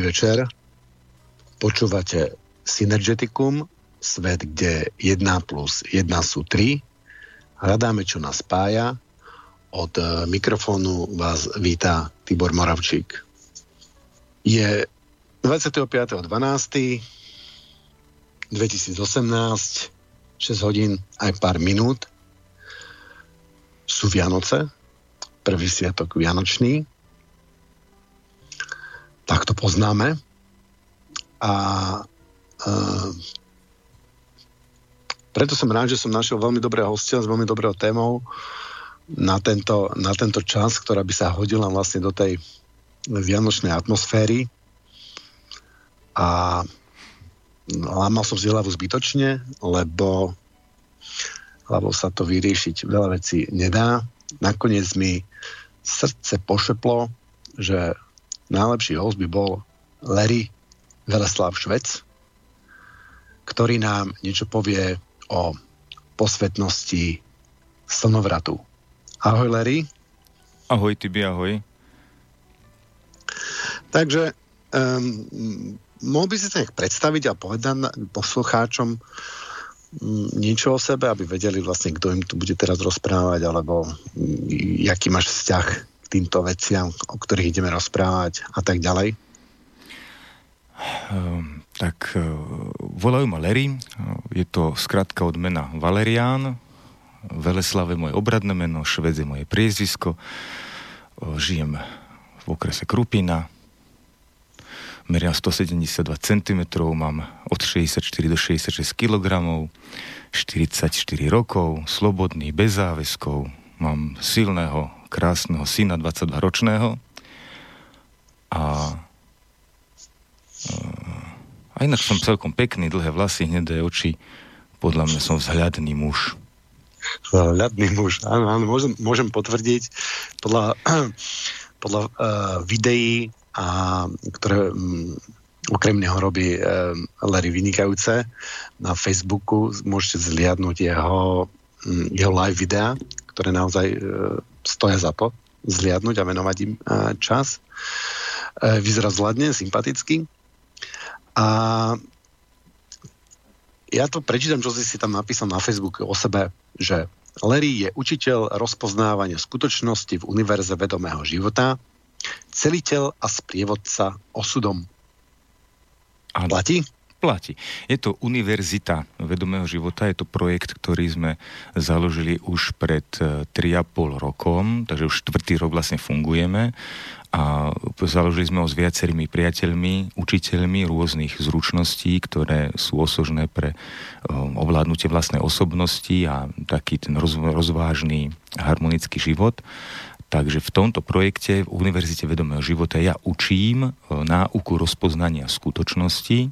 Večer. Počúvate Synergeticum, svet, kde 1 plus 1 sú 3. Hľadáme, čo nás spája. Od e, mikrofónu vás víta Tibor Moravčík. Je 25.12. 2018, 6 hodín aj pár minút. Sú Vianoce, prvý sviatok Vianočný. Tak to poznáme. A uh, preto som rád, že som našiel veľmi dobrého hostia s veľmi dobrou témou na tento, na tento čas, ktorá by sa hodila vlastne do tej vianočnej atmosféry. A lámal som si hlavu zbytočne, lebo, lebo sa to vyriešiť veľa vecí nedá. Nakoniec mi srdce pošeplo, že najlepší host by bol Larry Veleslav Švec, ktorý nám niečo povie o posvetnosti slnovratu. Ahoj, Larry. Ahoj, Tibi, ahoj. Takže um, mohol by si sa nejak predstaviť a povedať poslucháčom um, niečo o sebe, aby vedeli vlastne, kto im tu bude teraz rozprávať, alebo um, jaký máš vzťah týmto veciam, o ktorých ideme rozprávať a tak ďalej? Um, tak uh, volajú ma Larry, je to skratka od mena Valerián, Veleslav je moje obradné meno, Šved je moje priezvisko, uh, žijem v okrese Krupina, meriam 172 cm, mám od 64 do 66 kg, 44 rokov, slobodný, bez záväzkov, mám silného, krásneho syna 22 ročného a a inak som celkom pekný, dlhé vlasy, hnedé oči. Podľa mňa som vzhľadný muž. Vzhľadný muž, áno, áno, môžem, môžem potvrdiť podľa, podľa uh, videí, a, ktoré um, okrem neho robí uh, Larry vynikajúce na Facebooku, môžete zliadnúť jeho, um, jeho live videá, ktoré naozaj uh, stoja za to zliadnúť a venovať im uh, čas. Uh, vyzerá zladne, sympaticky a ja to prečítam, čo si si tam napísal na Facebooku o sebe, že Larry je učiteľ rozpoznávania skutočnosti v univerze vedomého života, celiteľ a sprievodca osudom. Ano. Platí? Platí. Je to Univerzita vedomého života, je to projekt, ktorý sme založili už pred 3,5 e, rokom, takže už štvrtý rok vlastne fungujeme a založili sme ho s viacerými priateľmi, učiteľmi rôznych zručností, ktoré sú osožné pre um, ovládnutie vlastnej osobnosti a taký ten roz, rozvážny harmonický život. Takže v tomto projekte v Univerzite vedomého života ja učím uh, náuku rozpoznania skutočnosti.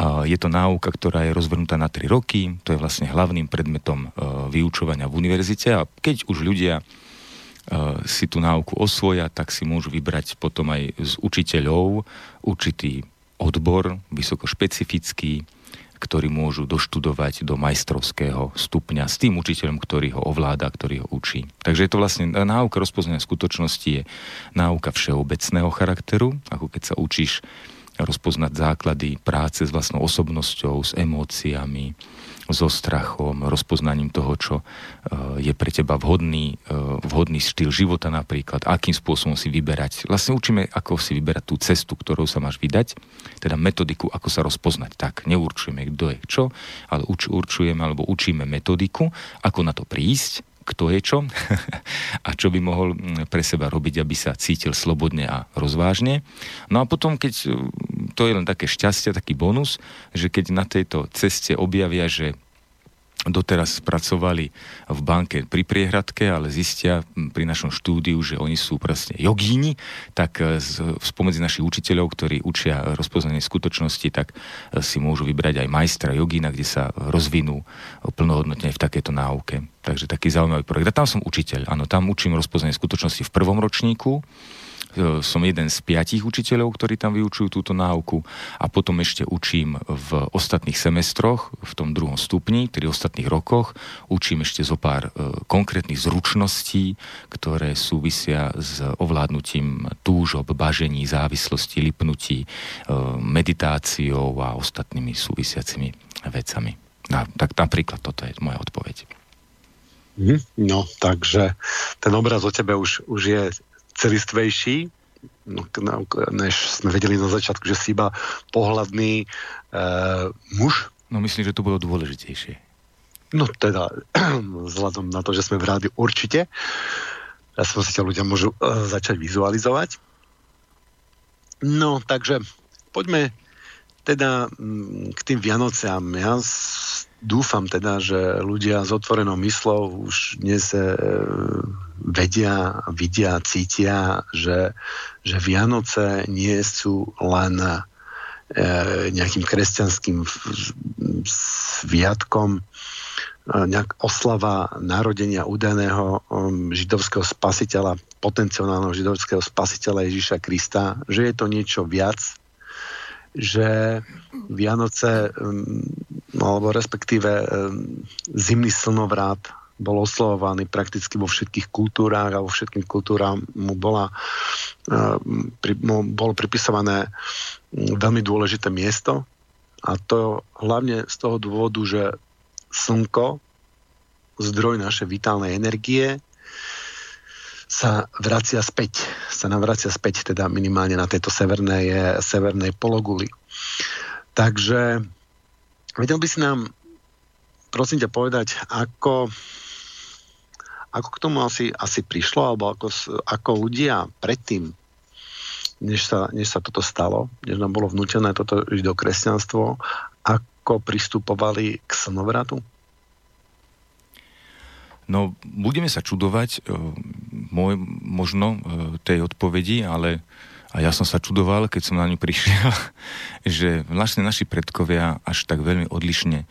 Je to náuka, ktorá je rozvrhnutá na 3 roky, to je vlastne hlavným predmetom uh, vyučovania v univerzite a keď už ľudia si tú náuku osvoja, tak si môžu vybrať potom aj z učiteľov určitý odbor, vysoko špecifický, ktorý môžu doštudovať do majstrovského stupňa s tým učiteľom, ktorý ho ovláda, ktorý ho učí. Takže je to vlastne náuka rozpoznania skutočnosti je náuka všeobecného charakteru, ako keď sa učíš rozpoznať základy práce s vlastnou osobnosťou, s emóciami, so strachom, rozpoznaním toho, čo e, je pre teba vhodný, e, vhodný štýl života napríklad, akým spôsobom si vyberať. Vlastne učíme, ako si vyberať tú cestu, ktorou sa máš vydať, teda metodiku, ako sa rozpoznať. Tak, neurčujeme, kto je čo, ale určujeme alebo učíme metodiku, ako na to prísť, kto je čo a čo by mohol pre seba robiť, aby sa cítil slobodne a rozvážne. No a potom, keď to je len také šťastie, taký bonus, že keď na tejto ceste objavia, že doteraz pracovali v banke pri priehradke, ale zistia pri našom štúdiu, že oni sú presne jogíni, tak e, spomedzi našich učiteľov, ktorí učia rozpoznanie skutočnosti, tak e, si môžu vybrať aj majstra jogína, kde sa rozvinú plnohodnotne v takejto náuke. Takže taký zaujímavý projekt. A tam som učiteľ, áno, tam učím rozpoznanie skutočnosti v prvom ročníku, som jeden z piatich učiteľov, ktorí tam vyučujú túto náuku a potom ešte učím v ostatných semestroch, v tom druhom stupni, tedy v ostatných rokoch, učím ešte zo pár e, konkrétnych zručností, ktoré súvisia s ovládnutím túžob, bažení, závislosti, lipnutí, e, meditáciou a ostatnými súvisiacimi vecami. Na, tak napríklad toto je moja odpoveď. Mhm. No, takže ten obraz o tebe už, už je celistvejší, no, než sme vedeli na začiatku, že si iba pohľadný e, muž. No myslím, že to bolo dôležitejšie. No teda, vzhľadom na to, že sme v rádiu určite, ja som si ťa ľudia môžu e, začať vizualizovať. No, takže poďme teda m, k tým Vianociam. Ja dúfam teda, že ľudia s otvorenou myslou už dnes e, vedia, vidia, cítia, že, že Vianoce nie sú len e, nejakým kresťanským sviatkom, e, nejak oslava narodenia údajného um, židovského spasiteľa, potenciálneho židovského spasiteľa Ježíša Krista, že je to niečo viac, že Vianoce, um, alebo respektíve um, zimný slnovrát bol oslovovaný prakticky vo všetkých kultúrách a vo všetkých kultúrách mu, bola, uh, mu bolo pripisované um, veľmi dôležité miesto a to hlavne z toho dôvodu, že slnko, zdroj našej vitálnej energie, sa vracia späť, sa navracia späť teda minimálne na tejto severnej, severnej pologuli. Takže vedel by si nám prosím ťa povedať, ako, ako k tomu asi, asi prišlo, alebo ako, ako ľudia predtým, než sa, než sa toto stalo, než nám bolo vnútené toto kresťanstvo, ako pristupovali k slnovratu? No, budeme sa čudovať e, môj, možno e, tej odpovedi, ale a ja som sa čudoval, keď som na ňu prišiel, že vlastne naši predkovia až tak veľmi odlišne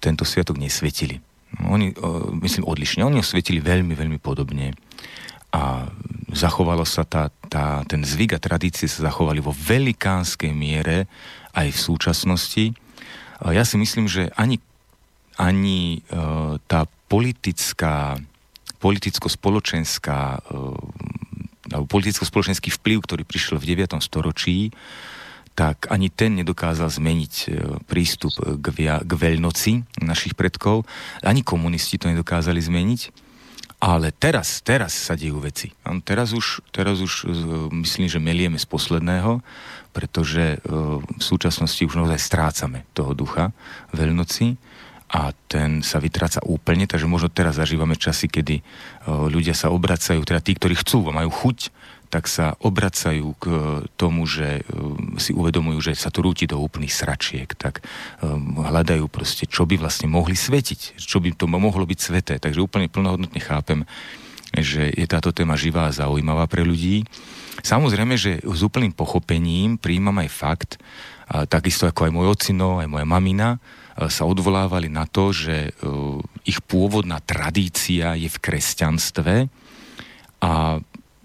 tento sviatok nesvietili. Oni, myslím, odlišne. Oni ho svietili veľmi, veľmi podobne. A zachovalo sa tá, tá, ten zvyk a tradície sa zachovali vo velikánskej miere aj v súčasnosti. Ja si myslím, že ani, ani uh, tá politická, politicko-spoločenská uh, alebo politicko-spoločenský vplyv, ktorý prišiel v 9. storočí, tak ani ten nedokázal zmeniť e, prístup k, via, k veľnoci našich predkov, ani komunisti to nedokázali zmeniť, ale teraz, teraz sa dejú veci. Teraz už, teraz už myslím, že melieme z posledného, pretože v súčasnosti už naozaj strácame toho ducha veľnoci a ten sa vytráca úplne, takže možno teraz zažívame časy, kedy uh, ľudia sa obracajú, teda tí, ktorí chcú, majú chuť, tak sa obracajú k tomu, že uh, si uvedomujú, že sa to rúti do úplných sračiek, tak hľadajú proste, čo by vlastne mohli svetiť, čo by to mohlo byť sveté. Takže úplne plnohodnotne chápem, že je táto téma živá a zaujímavá pre ľudí. Samozrejme, že s úplným pochopením príjmam aj fakt, a takisto ako aj môj ocino, aj moja mamina, E, sa odvolávali na to, že e, ich pôvodná tradícia je v kresťanstve a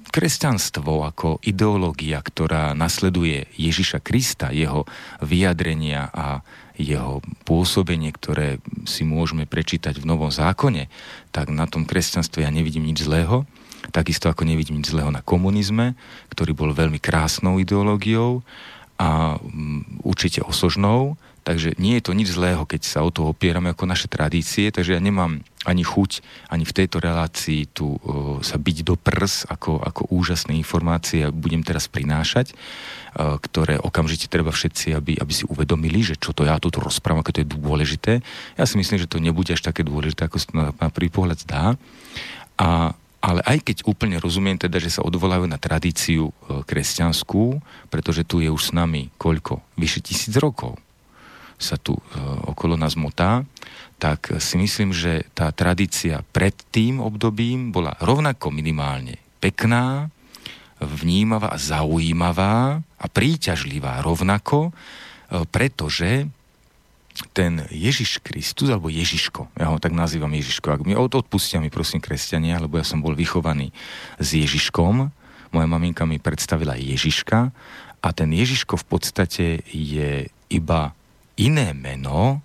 kresťanstvo ako ideológia, ktorá nasleduje Ježiša Krista, jeho vyjadrenia a jeho pôsobenie, ktoré si môžeme prečítať v Novom zákone, tak na tom kresťanstve ja nevidím nič zlého. Takisto ako nevidím nič zlého na komunizme, ktorý bol veľmi krásnou ideológiou a mm, určite osožnou, Takže nie je to nič zlého, keď sa o to opierame ako naše tradície, takže ja nemám ani chuť, ani v tejto relácii tu uh, sa byť do prs ako, ako úžasné informácie budem teraz prinášať, uh, ktoré okamžite treba všetci, aby, aby si uvedomili, že čo to ja tu rozprávam, ako to je dôležité. Ja si myslím, že to nebude až také dôležité, ako sa na, na prvý pohľad zdá. A ale aj keď úplne rozumiem teda, že sa odvolajú na tradíciu e, kresťanskú, pretože tu je už s nami koľko? Vyše tisíc rokov sa tu e, okolo nás motá, tak si myslím, že tá tradícia pred tým obdobím bola rovnako minimálne pekná, vnímavá zaujímavá a príťažlivá rovnako, e, pretože ten Ježiš Kristus, alebo Ježiško, ja ho tak nazývam Ježiško, ak mi odpustia mi prosím kresťania, lebo ja som bol vychovaný s Ježiškom, Moja maminka mi predstavila Ježiška a ten Ježiško v podstate je iba iné meno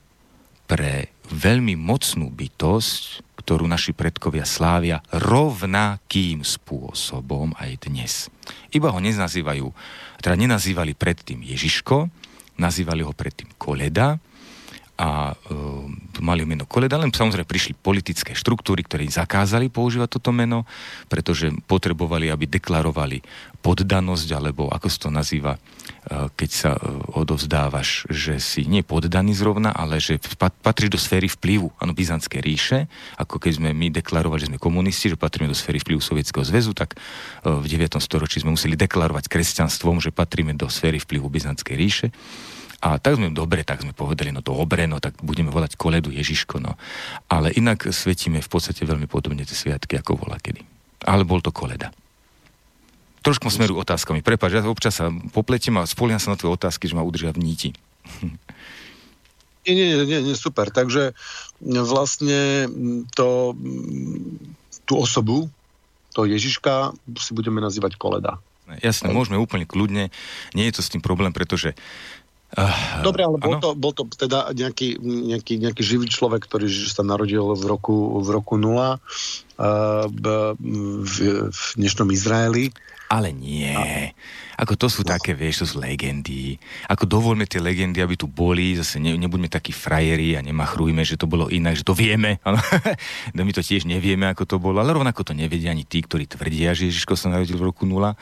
pre veľmi mocnú bytosť, ktorú naši predkovia slávia rovnakým spôsobom aj dnes. Iba ho nenazývajú, teda nenazývali predtým Ježiško, nazývali ho predtým Koleda, a e, mali meno Koleda, len samozrejme prišli politické štruktúry, ktoré zakázali používať toto meno, pretože potrebovali, aby deklarovali poddanosť, alebo ako sa to nazýva, e, keď sa e, odovzdávaš, že si nie poddaný zrovna, ale že patríš do sféry vplyvu, áno, Byzantskej ríše, ako keď sme my deklarovali, že sme komunisti, že patríme do sféry vplyvu Sovietskeho zväzu, tak e, v 9. storočí sme museli deklarovať kresťanstvom, že patríme do sféry vplyvu Byzantskej ríše. A tak sme, dobre, tak sme povedali, no to obre, no tak budeme volať koledu Ježiško, no. Ale inak svetíme v podstate veľmi podobne tie sviatky, ako bola kedy. Ale bol to koleda. Trošku smeru otázkami. Prepač, ja občas sa popletím a spoliam sa na tvoje otázky, že ma udržia v níti. Nie, nie, nie, nie, super. Takže vlastne to, tú osobu, to Ježiška, si budeme nazývať koleda. Jasné, môžeme úplne kľudne. Nie je to s tým problém, pretože Dobre, ale bol to, bol to teda nejaký, nejaký, nejaký živý človek, ktorý sa narodil v roku, v roku 0 uh, v, v dnešnom Izraeli. Ale nie. A ako to sú no. také, vieš, to sú legendy. Ako dovolme tie legendy, aby tu boli, zase ne, nebuďme takí frajeri a nemachrujme, že to bolo inak, že to vieme. no my to tiež nevieme, ako to bolo, ale rovnako to nevedia ani tí, ktorí tvrdia, že Ježiško sa narodil v roku 0.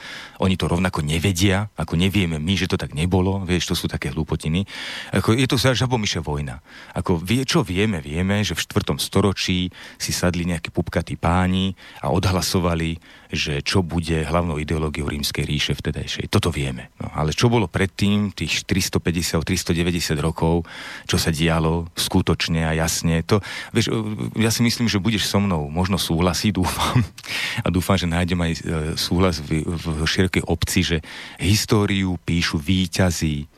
Oni to rovnako nevedia, ako nevieme my, že to tak nebolo, vieš, to sú také hlúpotiny. Ako je to žabomyše vojna. Ako vie, čo vieme, vieme, že v 4. storočí si sadli nejakí pupkatí páni a odhlasovali, že čo bude hlavnou ideológiou rímskej ríše vtedajšej toto vieme. No, ale čo bolo predtým, tých 350, 390 rokov, čo sa dialo skutočne a jasne, to, vieš, ja si myslím, že budeš so mnou možno súhlasiť, dúfam, a dúfam, že nájdem aj e, súhlas v, v širokej obci, že históriu píšu výťazí,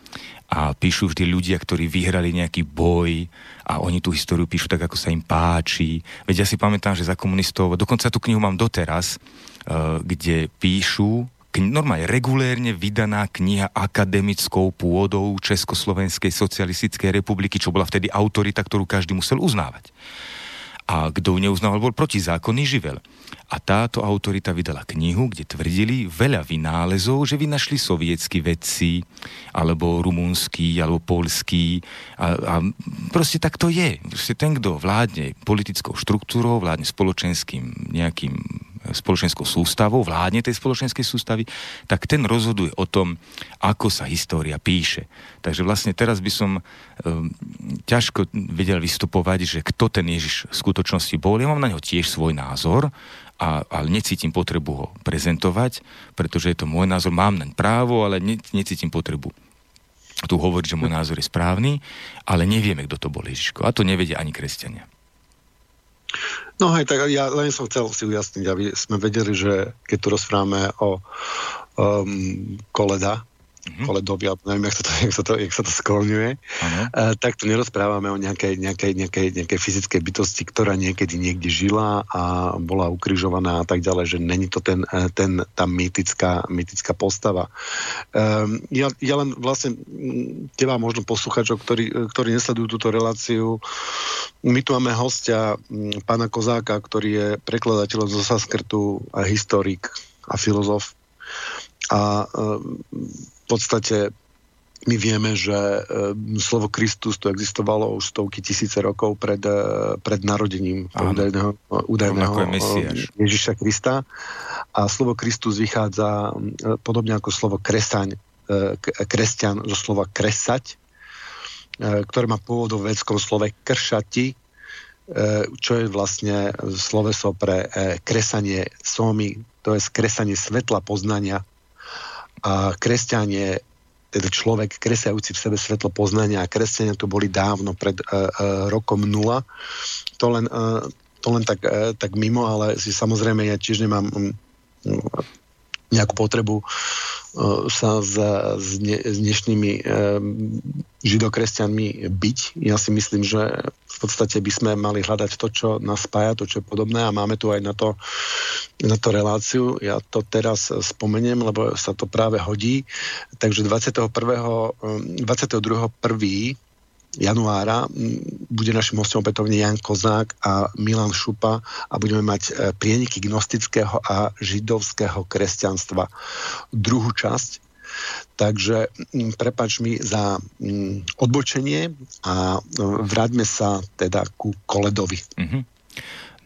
a píšu vždy ľudia, ktorí vyhrali nejaký boj a oni tú históriu píšu tak, ako sa im páči. Veď ja si pamätám, že za komunistov, dokonca tú knihu mám doteraz, uh, kde píšu normálne regulérne vydaná kniha akademickou pôdou Československej socialistickej republiky, čo bola vtedy autorita, ktorú každý musel uznávať. A kto ju neuznával, bol protizákonný živel. A táto autorita vydala knihu, kde tvrdili veľa vynálezov, že vynašli sovietskí vedci, alebo rumúnsky, alebo polský. A, a proste tak to je. Proste ten, kto vládne politickou štruktúrou, vládne spoločenským nejakým spoločenskou sústavou, vládne tej spoločenskej sústavy, tak ten rozhoduje o tom, ako sa história píše. Takže vlastne teraz by som um, ťažko vedel vystupovať, že kto ten Ježiš v skutočnosti bol. Ja mám na neho tiež svoj názor, a, ale necítim potrebu ho prezentovať, pretože je to môj názor, mám naň právo, ale ne, necítim potrebu tu hovoriť, že môj názor je správny, ale nevieme, kto to bol Ježiško. A to nevedia ani kresťania. No hej, tak ja len som chcel si ujasniť, aby sme vedeli, že keď tu rozprávame o um, koleda, mm-hmm. neviem, jak sa to, jak sa to, jak sa to skloňuje, uh, tak tu nerozprávame o nejakej, nejakej, nejakej, nejakej fyzickej bytosti, ktorá niekedy niekde žila a bola ukrižovaná a tak ďalej, že není to ten, e, ten, tá mýtická, mýtická postava. Um, ja, ja len vlastne teba možno posluchačov, ktorí, ktorí nesledujú túto reláciu, my tu máme hostia pána Kozáka, ktorý je prekladateľ zo Saskrtu a historik a filozof. A podstate my vieme, že e, slovo Kristus tu existovalo už stovky tisíce rokov pred, e, pred narodením údajného, údajného Ježiša Krista. A slovo Kristus vychádza podobne ako slovo kresaň, e, kresťan zo slova kresať, ktoré má pôvod v vedskom slove kršati, čo je vlastne sloveso pre kresanie somy, to je skresanie svetla poznania a kresťan je teda človek kresajúci v sebe svetlo poznania a kresťania to boli dávno pred uh, uh, rokom nula. To len, uh, to len tak, uh, tak mimo, ale si samozrejme ja tiež nemám um, nejakú potrebu sa s, s, ne, s dnešnými e, židokresťanmi byť. Ja si myslím, že v podstate by sme mali hľadať to, čo nás spája, to, čo je podobné a máme tu aj na to, na to reláciu. Ja to teraz spomeniem, lebo sa to práve hodí. Takže 21. 22. 1 januára bude našim hostom opätovne Jan Kozák a Milan Šupa a budeme mať e, prieniky gnostického a židovského kresťanstva. Druhú časť. Takže prepač mi za odbočenie a e, vráťme sa teda ku Koledovi. Mm-hmm.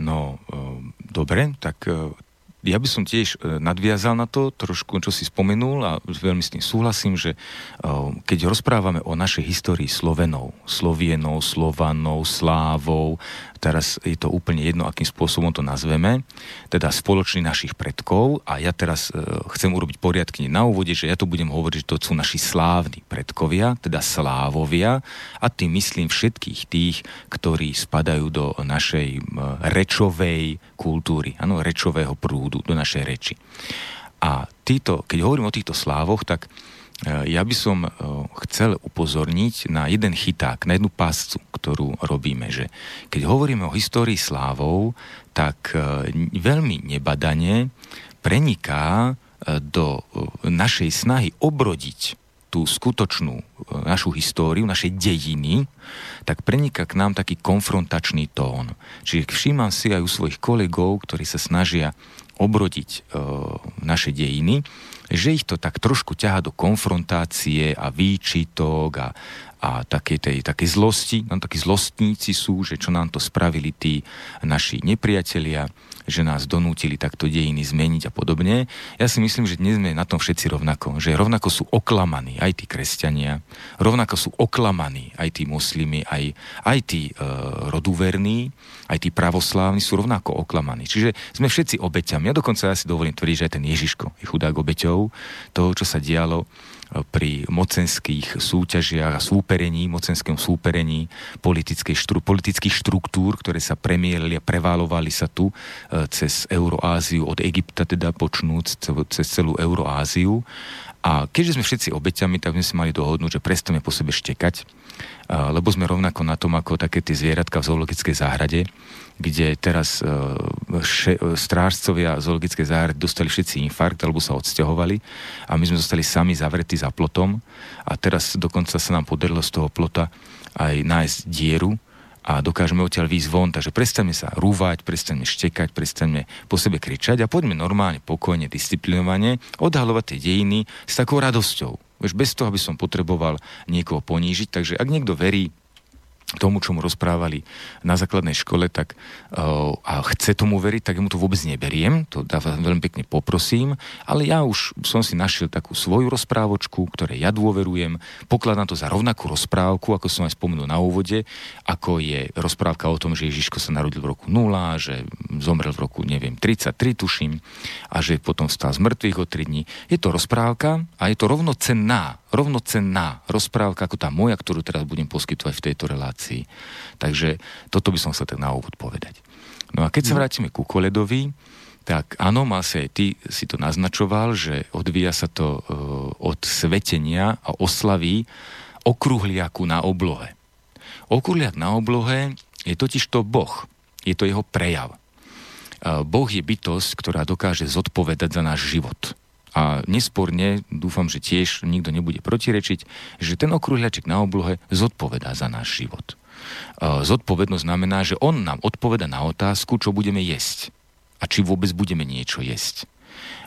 No, e, dobre, tak ja by som tiež e, nadviazal na to, trošku, čo si spomenul a veľmi s tým súhlasím, že e, keď rozprávame o našej histórii Slovenov, Slovienov, Slovanov, Slávov, teraz je to úplne jedno, akým spôsobom to nazveme, teda spoločný našich predkov a ja teraz e, chcem urobiť poriadky na úvode, že ja tu budem hovoriť, že to sú naši slávni predkovia, teda slávovia a tým myslím všetkých tých, ktorí spadajú do našej rečovej kultúry, áno, rečového prúdu, do našej reči. A títo, keď hovorím o týchto slávoch, tak E, ja by som e, chcel upozorniť na jeden chyták, na jednu páscu, ktorú robíme, že keď hovoríme o histórii slávov, tak e, veľmi nebadane preniká do našej snahy obrodiť tú skutočnú našu históriu, našej dejiny, tak preniká k nám taký konfrontačný tón. Čiže všímam si aj u svojich kolegov, ktorí sa snažia obrodiť e, naše dejiny, že ich to tak trošku ťaha do konfrontácie a výčitok a, a také, tej, také zlosti, no takí zlostníci sú, že čo nám to spravili tí naši nepriatelia, že nás donútili takto dejiny zmeniť a podobne. Ja si myslím, že dnes sme na tom všetci rovnako, že rovnako sú oklamaní aj tí kresťania, rovnako sú oklamaní aj tí muslimy, aj, aj tí e, roduverní, aj tí pravoslávni sú rovnako oklamaní. Čiže sme všetci obeťami. Ja dokonca ja si dovolím tvrdiť, že aj ten Ježiško je chudák obeťou toho, čo sa dialo pri mocenských súťažiach a súperení, mocenskom súperení štru, politických štruktúr, ktoré sa premielili a preválovali sa tu e, cez Euroáziu, od Egypta teda počnúc cez celú Euroáziu. A keďže sme všetci obeťami, tak sme si mali dohodnúť, že prestaneme po sebe štekať, lebo sme rovnako na tom ako také tie zvieratka v zoologickej záhrade, kde teraz e, še, strážcovia zoologickej záhrady dostali všetci infarkt alebo sa odsťahovali a my sme zostali sami zavretí za plotom. A teraz dokonca sa nám podarilo z toho plota aj nájsť dieru, a dokážeme odtiaľ výjsť von. Takže prestaňme sa rúvať, prestaňme štekať, prestaňme po sebe kričať a poďme normálne, pokojne, disciplinovane odhalovať tie dejiny s takou radosťou. Veď bez toho, aby som potreboval niekoho ponížiť. Takže ak niekto verí tomu, čo mu rozprávali na základnej škole, tak uh, a chce tomu veriť, tak mu to vôbec neberiem, to dáva veľmi pekne poprosím, ale ja už som si našiel takú svoju rozprávočku, ktorej ja dôverujem, pokladám to za rovnakú rozprávku, ako som aj spomenul na úvode, ako je rozprávka o tom, že Ježiško sa narodil v roku 0, že zomrel v roku, neviem, 33 tuším a že potom vstal z mŕtvych o 3 dní. Je to rozprávka a je to rovnocenná rovnocenná rozprávka ako tá moja, ktorú teraz budem poskytovať v tejto relácii. Takže toto by som sa tak na úvod povedať. No a keď sa mhm. vrátime ku Koledovi, tak áno, mal si aj ty si to naznačoval, že odvíja sa to e, od svetenia a oslavy okruhliaku na oblohe. Okruhliak na oblohe je totiž to Boh. Je to jeho prejav. E, boh je bytosť, ktorá dokáže zodpovedať za náš život. A nesporne, dúfam, že tiež nikto nebude protirečiť, že ten okruhľaček na oblohe zodpovedá za náš život. Zodpovednosť znamená, že on nám odpoveda na otázku, čo budeme jesť. A či vôbec budeme niečo jesť.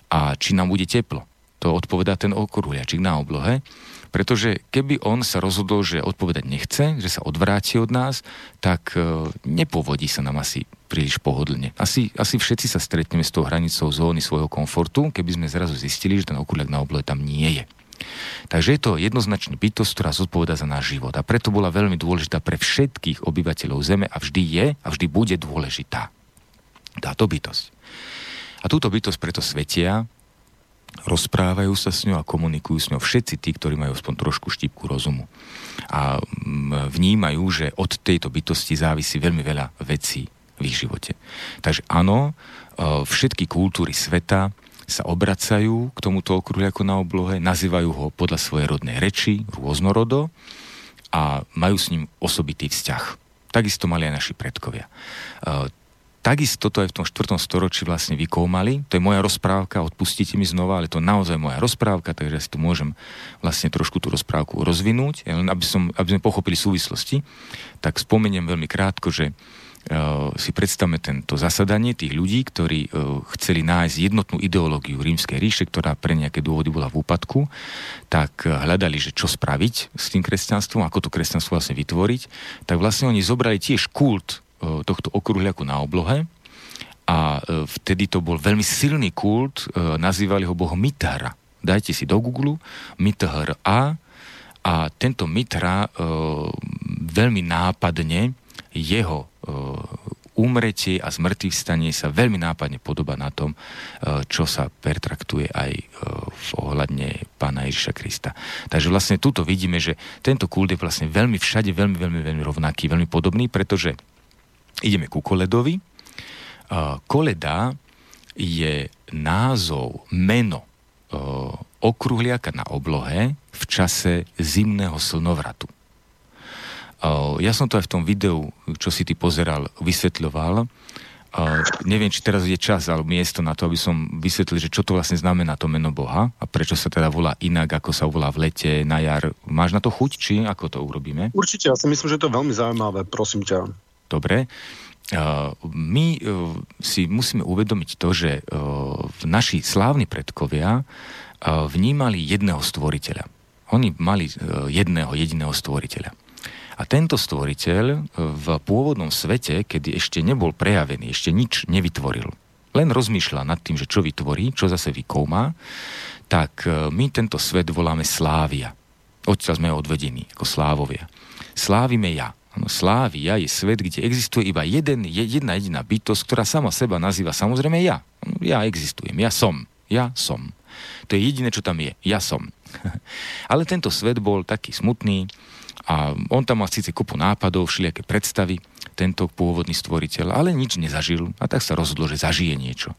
A či nám bude teplo. To odpovedá ten okruhľačik na oblohe. Pretože keby on sa rozhodol, že odpovedať nechce, že sa odvráti od nás, tak e, nepovodí sa nám asi príliš pohodlne. Asi, asi všetci sa stretneme s tou hranicou zóny svojho komfortu, keby sme zrazu zistili, že ten okuliak na oblohe tam nie je. Takže je to jednoznačne bytosť, ktorá zodpoveda za náš život. A preto bola veľmi dôležitá pre všetkých obyvateľov Zeme a vždy je a vždy bude dôležitá. Táto bytosť. A túto bytosť preto svetia, rozprávajú sa s ňou a komunikujú s ňou všetci tí, ktorí majú aspoň trošku štípku rozumu. A mm, vnímajú, že od tejto bytosti závisí veľmi veľa vecí v ich živote. Takže áno, e, všetky kultúry sveta sa obracajú k tomuto okruhliaku na oblohe, nazývajú ho podľa svojej rodnej reči, rôznorodo a majú s ním osobitý vzťah. Takisto mali aj naši predkovia. Takisto to aj v tom 4. storočí vlastne vykoumali. To je moja rozprávka, odpustite mi znova, ale to je naozaj moja rozprávka, takže si tu môžem vlastne trošku tú rozprávku rozvinúť, len aby, som, aby sme pochopili súvislosti. Tak spomeniem veľmi krátko, že uh, si predstavme tento zasadanie tých ľudí, ktorí uh, chceli nájsť jednotnú ideológiu rímskej ríše, ktorá pre nejaké dôvody bola v úpadku, tak uh, hľadali, že čo spraviť s tým kresťanstvom, ako to kresťanstvo vlastne vytvoriť, tak vlastne oni zobrali tiež kult tohto okruhľaku na oblohe a e, vtedy to bol veľmi silný kult, e, nazývali ho bohom Mithara. Dajte si do Google Mithara a tento Mitra veľmi nápadne jeho umretie a zmrtvých stanie sa veľmi nápadne podoba na tom, čo sa pertraktuje aj v ohľadne pána Ježiša Krista. Takže vlastne tuto vidíme, že tento kult je vlastne veľmi všade, veľmi, veľmi, veľmi rovnaký, veľmi podobný, pretože Ideme ku koledovi. Koleda je názov, meno okruhliaka na oblohe v čase zimného slnovratu. Ja som to aj v tom videu, čo si ty pozeral, vysvetľoval. Neviem, či teraz je čas alebo miesto na to, aby som vysvetlil, že čo to vlastne znamená to meno Boha a prečo sa teda volá inak, ako sa volá v lete, na jar. Máš na to chuť, či ako to urobíme? Určite, ja si myslím, že to je veľmi zaujímavé, prosím ťa. Dobre. My e, si musíme uvedomiť to, že e, naši slávni predkovia e, vnímali jedného stvoriteľa. Oni mali jedného jediného stvoriteľa. A tento stvoriteľ v pôvodnom svete, kedy ešte nebol prejavený, ešte nič nevytvoril, len rozmýšľa nad tým, že čo vytvorí, čo zase vykoumá, tak my tento svet voláme Slávia. Odtiaľ sme odvedení ako slávovia. Slávime ja. Slávia je svet, kde existuje iba jeden, jedna jediná bytosť, ktorá sama seba nazýva samozrejme ja. Ja existujem, ja som, ja som. To je jediné, čo tam je. Ja som. Ale tento svet bol taký smutný a on tam mal síce kupu nápadov, všelijaké predstavy, tento pôvodný stvoriteľ, ale nič nezažil a tak sa rozhodol, že zažije niečo.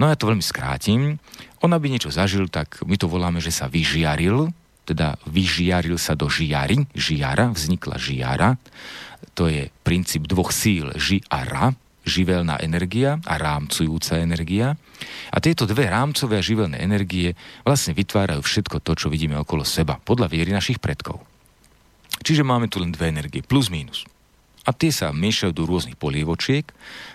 No ja to veľmi skrátim. On aby niečo zažil, tak my to voláme, že sa vyžiaril, teda vyžiaril sa do žiary, žiara, vznikla žiara, to je princíp dvoch síl, ži a ra, živelná energia a rámcujúca energia. A tieto dve rámcové a živelné energie vlastne vytvárajú všetko to, čo vidíme okolo seba, podľa viery našich predkov. Čiže máme tu len dve energie, plus minus. A tie sa miešajú do rôznych polievočiek,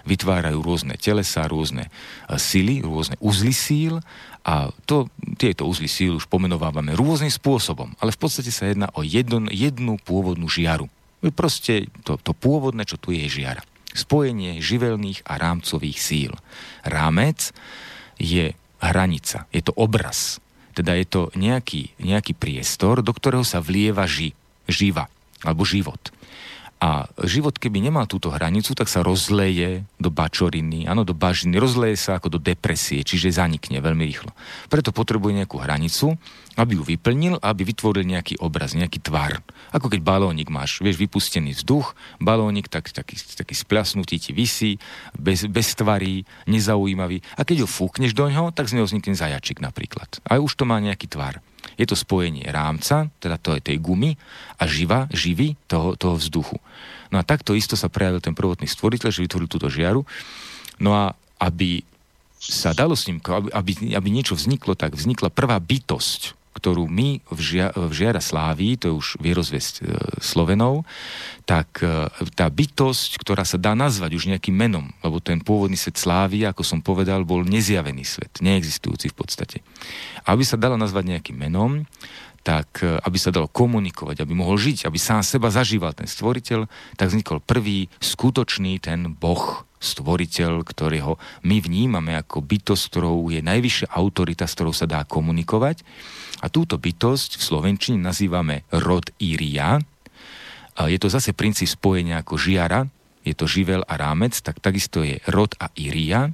vytvárajú rôzne telesa, rôzne e, sily, rôzne uzly síl a to, tieto uzly síl už pomenovávame rôznym spôsobom, ale v podstate sa jedná o jednu, jednu pôvodnú žiaru. Proste to, to pôvodné, čo tu je, je žiara. Spojenie živelných a rámcových síl. Rámec je hranica, je to obraz. Teda je to nejaký, nejaký priestor, do ktorého sa vlieva ži, živa alebo život. A život, keby nemal túto hranicu, tak sa rozleje do bačoriny, áno, do bažiny, rozleje sa ako do depresie, čiže zanikne veľmi rýchlo. Preto potrebuje nejakú hranicu, aby ju vyplnil, aby vytvoril nejaký obraz, nejaký tvar. Ako keď balónik máš, vieš, vypustený vzduch, balónik tak, taký, taký splasnutý ti vysí, bez, bez tvarí, nezaujímavý. A keď ho fúkneš do ňoho, tak z neho vznikne zajačik napríklad. A už to má nejaký tvar. Je to spojenie rámca, teda to je tej gumy, a živa, živy toho, toho vzduchu. No a takto isto sa prejavil ten prvotný stvoriteľ, že vytvoril túto žiaru. No a aby sa dalo s ním, aby, aby niečo vzniklo, tak vznikla prvá bytosť, ktorú my v, žia, v Žiara Sláví, to je už vierozvesť e, Slovenov, tak e, tá bytosť, ktorá sa dá nazvať už nejakým menom, lebo ten pôvodný svet Slávy, ako som povedal, bol nezjavený svet, neexistujúci v podstate. Aby sa dala nazvať nejakým menom, tak e, aby sa dalo komunikovať, aby mohol žiť, aby sám seba zažíval ten stvoriteľ, tak vznikol prvý skutočný ten boh, stvoriteľ, ktorého my vnímame ako bytosť, ktorou je najvyššia autorita, s ktorou sa dá komunikovať. A túto bytosť v Slovenčine nazývame rod Iria. Je to zase princíp spojenia ako žiara, je to živel a rámec, tak takisto je rod a Iria.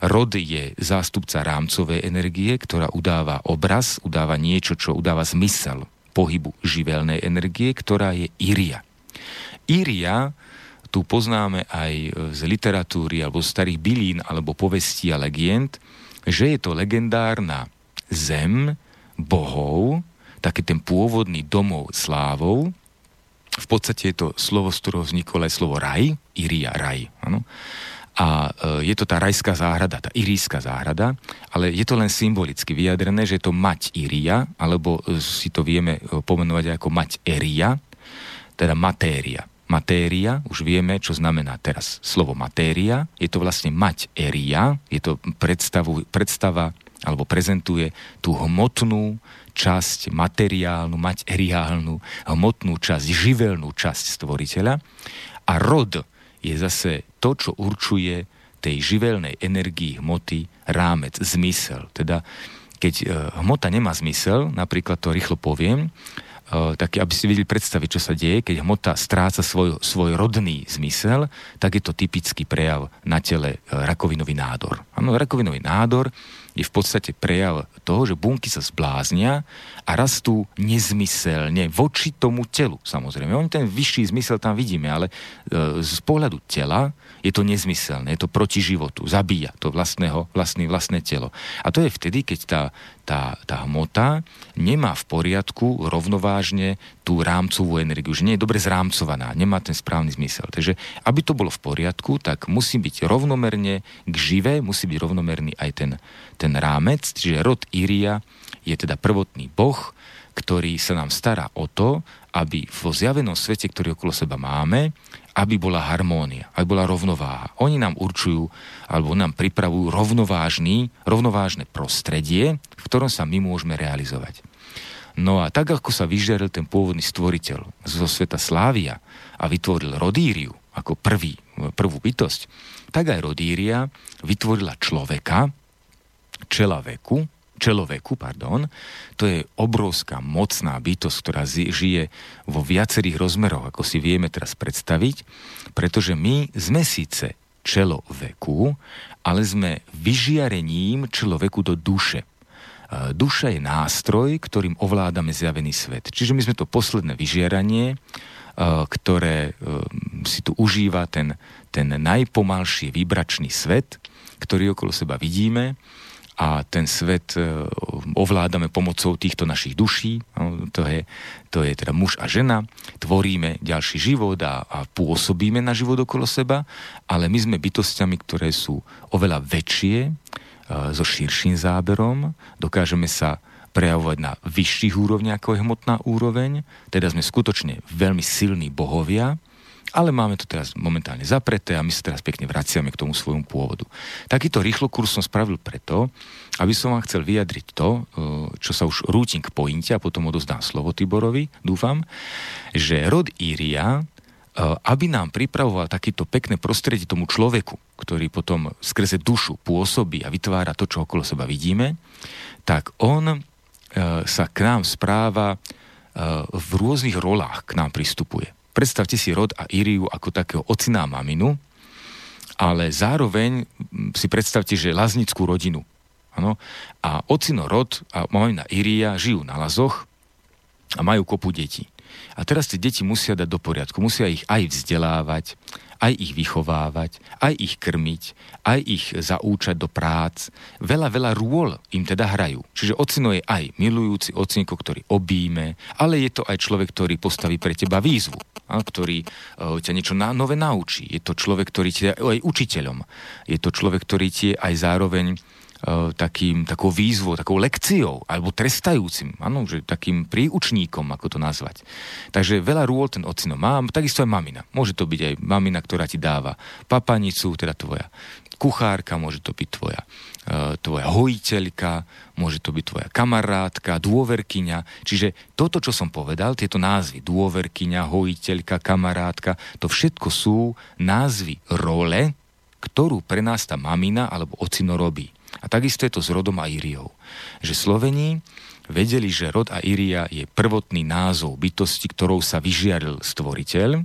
Rod je zástupca rámcovej energie, ktorá udáva obraz, udáva niečo, čo udáva zmysel pohybu živelnej energie, ktorá je Iria. Iria tu poznáme aj z literatúry alebo z starých bylín alebo povestí a legend, že je to legendárna zem bohov, taký ten pôvodný domov slávou. V podstate je to slovo, z ktorého vzniklo aj slovo raj, Iria, raj. Ano? A e, je to tá rajská záhrada, tá iríska záhrada, ale je to len symbolicky vyjadrené, že je to mať Iria, alebo e, si to vieme e, pomenovať ako mať Eria, teda matéria. Matéria, už vieme, čo znamená teraz slovo matéria, je to vlastne mať Eria, je to predstavu, predstava alebo prezentuje tú hmotnú časť, materiálnu, materiálnu, hmotnú časť, živelnú časť stvoriteľa. A rod je zase to, čo určuje tej živelnej energii hmoty rámec, zmysel. Teda keď e, hmota nemá zmysel, napríklad to rýchlo poviem, e, tak aby si vedeli predstaviť, čo sa deje, keď hmota stráca svoj, svoj rodný zmysel, tak je to typický prejav na tele e, rakovinový nádor. Áno, rakovinový nádor je v podstate prejav toho, že bunky sa zbláznia a rastú nezmyselne voči tomu telu. Samozrejme, oni ten vyšší zmysel tam vidíme, ale e, z pohľadu tela je to nezmyselné, je to proti životu, zabíja to vlastného, vlastný, vlastné telo. A to je vtedy, keď tá, tá, tá hmota nemá v poriadku rovnovážne tú rámcovú energiu, že nie je dobre zrámcovaná, nemá ten správny zmysel. Takže aby to bolo v poriadku, tak musí byť rovnomerne k živé, musí byť rovnomerný aj ten, ten rámec, čiže rod Iria je teda prvotný boh, ktorý sa nám stará o to, aby vo zjavenom svete, ktorý okolo seba máme, aby bola harmónia, aby bola rovnováha. Oni nám určujú, alebo nám pripravujú rovnovážny, rovnovážne prostredie, v ktorom sa my môžeme realizovať. No a tak, ako sa vyžiaril ten pôvodný stvoriteľ zo sveta Slávia a vytvoril Rodíriu ako prvý, prvú bytosť, tak aj Rodíria vytvorila človeka, čela veku, čeloveku, pardon, to je obrovská mocná bytosť, ktorá žije vo viacerých rozmeroch, ako si vieme teraz predstaviť, pretože my sme síce čeloveku, ale sme vyžiarením čeloveku do duše. Duša je nástroj, ktorým ovládame zjavený svet. Čiže my sme to posledné vyžiaranie, ktoré si tu užíva ten, ten najpomalší výbračný svet, ktorý okolo seba vidíme a ten svet e, ovládame pomocou týchto našich duší, no, to je, to je teda muž a žena, tvoríme ďalší život a, a pôsobíme na život okolo seba, ale my sme bytostiami, ktoré sú oveľa väčšie, e, so širším záberom, dokážeme sa prejavovať na vyšších úrovniach ako je hmotná úroveň, teda sme skutočne veľmi silní bohovia, ale máme to teraz momentálne zapreté a my sa teraz pekne vraciame k tomu svojmu pôvodu. Takýto rýchlo kurz som spravil preto, aby som vám chcel vyjadriť to, e, čo sa už rútim k pointe a potom odozdám slovo Tiborovi, dúfam, že rod Íria, e, aby nám pripravoval takýto pekné prostredie tomu človeku, ktorý potom skrze dušu pôsobí a vytvára to, čo okolo seba vidíme, tak on e, sa k nám správa v rôznych rolách k nám pristupuje. Predstavte si rod a Iriu ako takého ocina a maminu, ale zároveň si predstavte, že laznickú rodinu. Ano? A ocino rod a mamina Iria žijú na lazoch a majú kopu detí. A teraz tie deti musia dať do poriadku, musia ich aj vzdelávať, aj ich vychovávať, aj ich krmiť, aj ich zaúčať do prác. Veľa, veľa rôl im teda hrajú. Čiže ocino je aj milujúci ocinko, ktorý obíme, ale je to aj človek, ktorý postaví pre teba výzvu, a, ktorý uh, ťa niečo na, nové naučí. Je to človek, ktorý ti je aj učiteľom. Je to človek, ktorý ti je aj zároveň takým, takou výzvou, takou lekciou, alebo trestajúcim, áno, že takým príučníkom, ako to nazvať. Takže veľa rôl ten ocino má, takisto aj mamina. Môže to byť aj mamina, ktorá ti dáva papanicu, teda tvoja kuchárka, môže to byť tvoja, e, tvoja hojiteľka, môže to byť tvoja kamarátka, dôverkyňa. Čiže toto, čo som povedal, tieto názvy, dôverkyňa, hojiteľka, kamarátka, to všetko sú názvy role, ktorú pre nás tá mamina alebo ocino robí. A takisto je to s rodom a Iriou. Že Slovení vedeli, že rod a Iria je prvotný názov bytosti, ktorou sa vyžiaril stvoriteľ,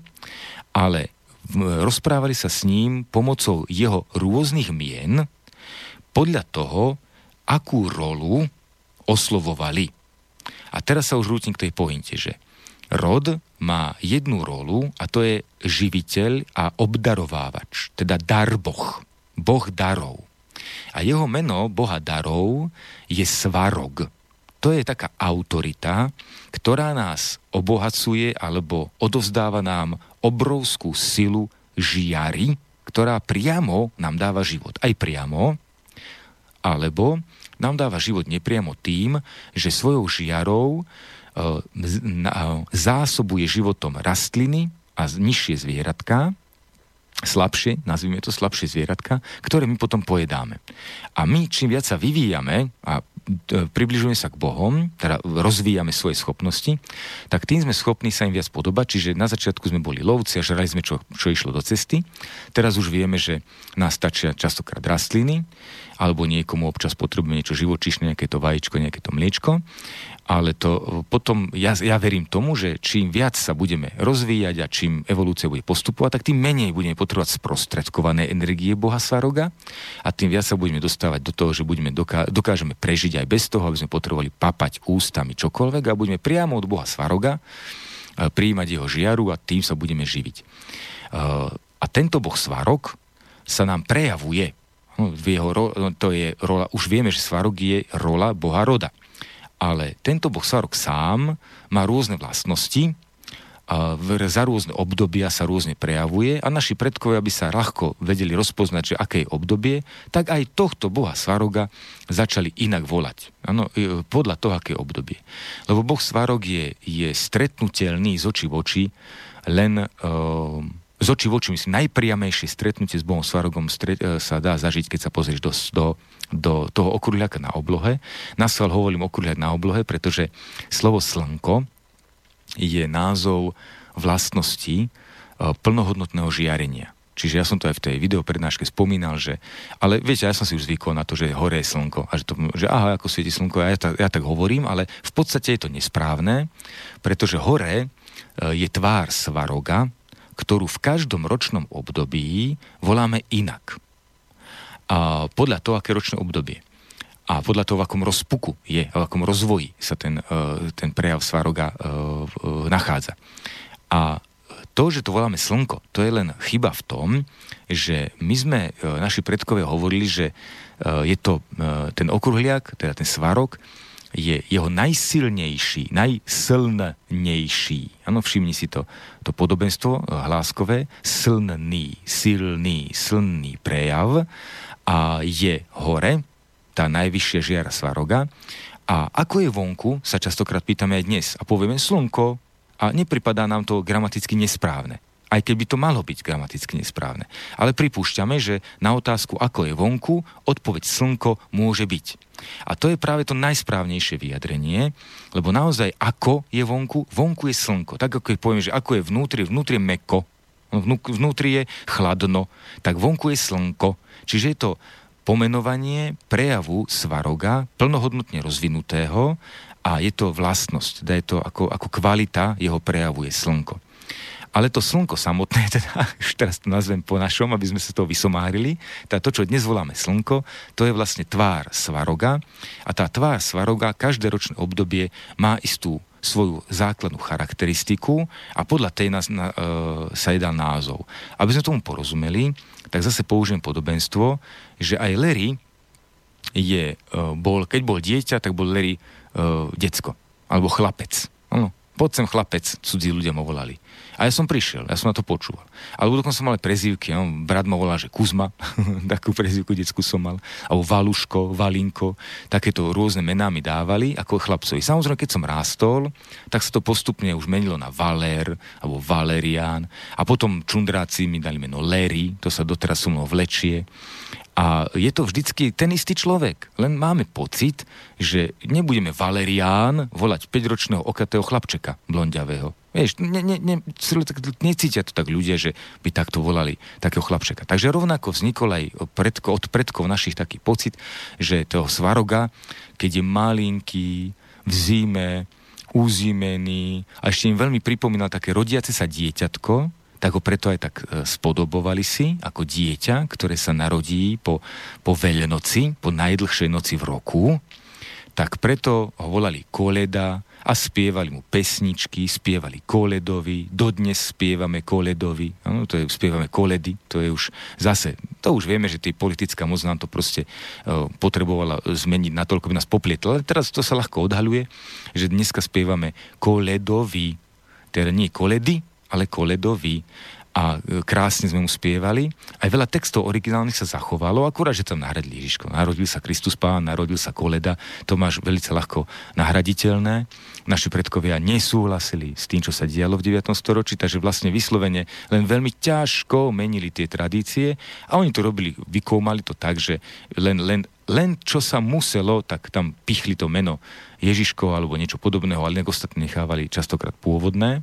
ale rozprávali sa s ním pomocou jeho rôznych mien podľa toho, akú rolu oslovovali. A teraz sa už rútim k tej pointe, že rod má jednu rolu a to je živiteľ a obdarovávač, teda dar boh, boh darov. A jeho meno boha darov je Svarog. To je taká autorita, ktorá nás obohacuje alebo odovzdáva nám obrovskú silu žiary, ktorá priamo nám dáva život. Aj priamo, alebo nám dáva život nepriamo tým, že svojou žiarou zásobuje životom rastliny a nižšie zvieratka, slabšie, nazvime to slabšie zvieratka, ktoré my potom pojedáme. A my, čím viac sa vyvíjame a e, približujeme sa k Bohom, teda rozvíjame svoje schopnosti, tak tým sme schopní sa im viac podobať, čiže na začiatku sme boli lovci a žrali sme, čo, čo išlo do cesty. Teraz už vieme, že nás stačia častokrát rastliny, alebo niekomu občas potrebujeme niečo živočíšne, nejaké to vajíčko, nejaké to mliečko ale to potom, ja, ja verím tomu, že čím viac sa budeme rozvíjať a čím evolúcia bude postupovať, tak tým menej budeme potrebovať sprostredkované energie Boha Svaroga a tým viac sa budeme dostávať do toho, že budeme doká- dokážeme prežiť aj bez toho, aby sme potrebovali papať ústami čokoľvek a budeme priamo od Boha Svaroga e, prijímať jeho žiaru a tým sa budeme živiť. E, a tento Boh Svarok sa nám prejavuje. No, v jeho ro- no, to je rola, už vieme, že Svarok je rola Boha roda ale tento boh Svarok sám má rôzne vlastnosti, a za rôzne obdobia sa rôzne prejavuje a naši predkovia by sa ľahko vedeli rozpoznať, že aké je obdobie, tak aj tohto boha Svaroga začali inak volať. Ano, podľa toho, aké je obdobie. Lebo boh Svarog je, je stretnutelný z očí v oči len... Uh, z očí v oči, myslím, najpriamejšie stretnutie s Bohom Svarogom stret, e, sa dá zažiť, keď sa pozrieš do, do, do toho okruhľaka na oblohe. Nasval hovorím okruhľak na oblohe, pretože slovo slnko je názov vlastnosti e, plnohodnotného žiarenia. Čiže ja som to aj v tej videoprednáške spomínal, že, ale viete, ja som si už zvykol na to, že hore je slnko a že, to, že aha, ako svieti slnko, ja, ja, ja tak hovorím, ale v podstate je to nesprávne, pretože hore e, je tvár Svaroga, ktorú v každom ročnom období voláme inak. A podľa toho, aké ročné obdobie. A podľa toho, v akom rozpuku je, v akom rozvoji sa ten, e, ten prejav Svaroga e, nachádza. A to, že to voláme slnko, to je len chyba v tom, že my sme, e, naši predkovia hovorili, že je to ten okruhliak, teda ten svarok, je jeho najsilnejší, najsilnejší. Áno, všimni si to, to podobenstvo eh, hláskové, silný, silný, silný prejav a je hore, tá najvyššia žiara Svaroga. A ako je vonku, sa častokrát pýtame aj dnes a povieme slnko a nepripadá nám to gramaticky nesprávne aj keby to malo byť gramaticky nesprávne. Ale pripúšťame, že na otázku, ako je vonku, odpoveď slnko môže byť. A to je práve to najsprávnejšie vyjadrenie, lebo naozaj ako je vonku, vonku je slnko. Tak ako poviem, že ako je vnútri, vnútri je meko, vnútri je chladno, tak vonku je slnko. Čiže je to pomenovanie prejavu svaroga, plnohodnotne rozvinutého a je to vlastnosť, je to ako, ako kvalita jeho prejavu je slnko. Ale to slnko samotné, teda, už teraz to nazvem po našom, aby sme sa to vysomárili, teda to, čo dnes voláme slnko, to je vlastne tvár Svaroga a tá tvár Svaroga každé ročné obdobie má istú svoju základnú charakteristiku a podľa tej nás, na, e, sa jej dá názov. Aby sme tomu porozumeli, tak zase použijem podobenstvo, že aj Larry je, e, bol, keď bol dieťa, tak bol Larry e, decko, alebo chlapec. Ano, poď sem chlapec, cudzí ľudia mu volali. A ja som prišiel, ja som na to počúval. Alebo dokonca som mal aj prezývky, no, brat ma volá, že Kuzma, takú prezývku detskú som mal, alebo Valuško, Valinko, takéto rôzne mená mi dávali ako chlapcovi. Samozrejme, keď som rástol, tak sa to postupne už menilo na Valer, alebo Valerian, a potom čundráci mi dali meno Larry, to sa doteraz so mnou vlečie. A je to vždycky ten istý človek. Len máme pocit, že nebudeme Valerián volať 5-ročného okatého chlapčeka blondiavého. Vieš, ne, ne, ne, necítia to tak ľudia, že by takto volali takého chlapčeka. Takže rovnako vznikol aj predko, od predkov našich taký pocit, že toho svaroga, keď je malinký, v zime, uzímený a ešte im veľmi pripomínal také rodiace sa dieťatko, tak ho preto aj tak e, spodobovali si ako dieťa, ktoré sa narodí po, po veľnoci, po najdlhšej noci v roku, tak preto ho volali koleda, a spievali mu pesničky, spievali koledovi, dodnes spievame koledovi, ano, to je, spievame koledy, to je už zase, to už vieme, že tý politická moc nám to proste uh, potrebovala zmeniť natoľko, by nás poplietla, ale teraz to sa ľahko odhaluje, že dneska spievame koledovi, teda nie koledy, ale koledovi a e, krásne sme mu spievali. Aj veľa textov originálnych sa zachovalo, akurát, že tam nahradili Ježiško. Narodil sa Kristus Pán, narodil sa Koleda, to máš veľmi ľahko nahraditeľné. Naši predkovia nesúhlasili s tým, čo sa dialo v 9. storočí, takže vlastne vyslovene len veľmi ťažko menili tie tradície a oni to robili, vykoumali to tak, že len, len, len čo sa muselo, tak tam pichli to meno Ježiško alebo niečo podobného, ale ostatní nechávali častokrát pôvodné.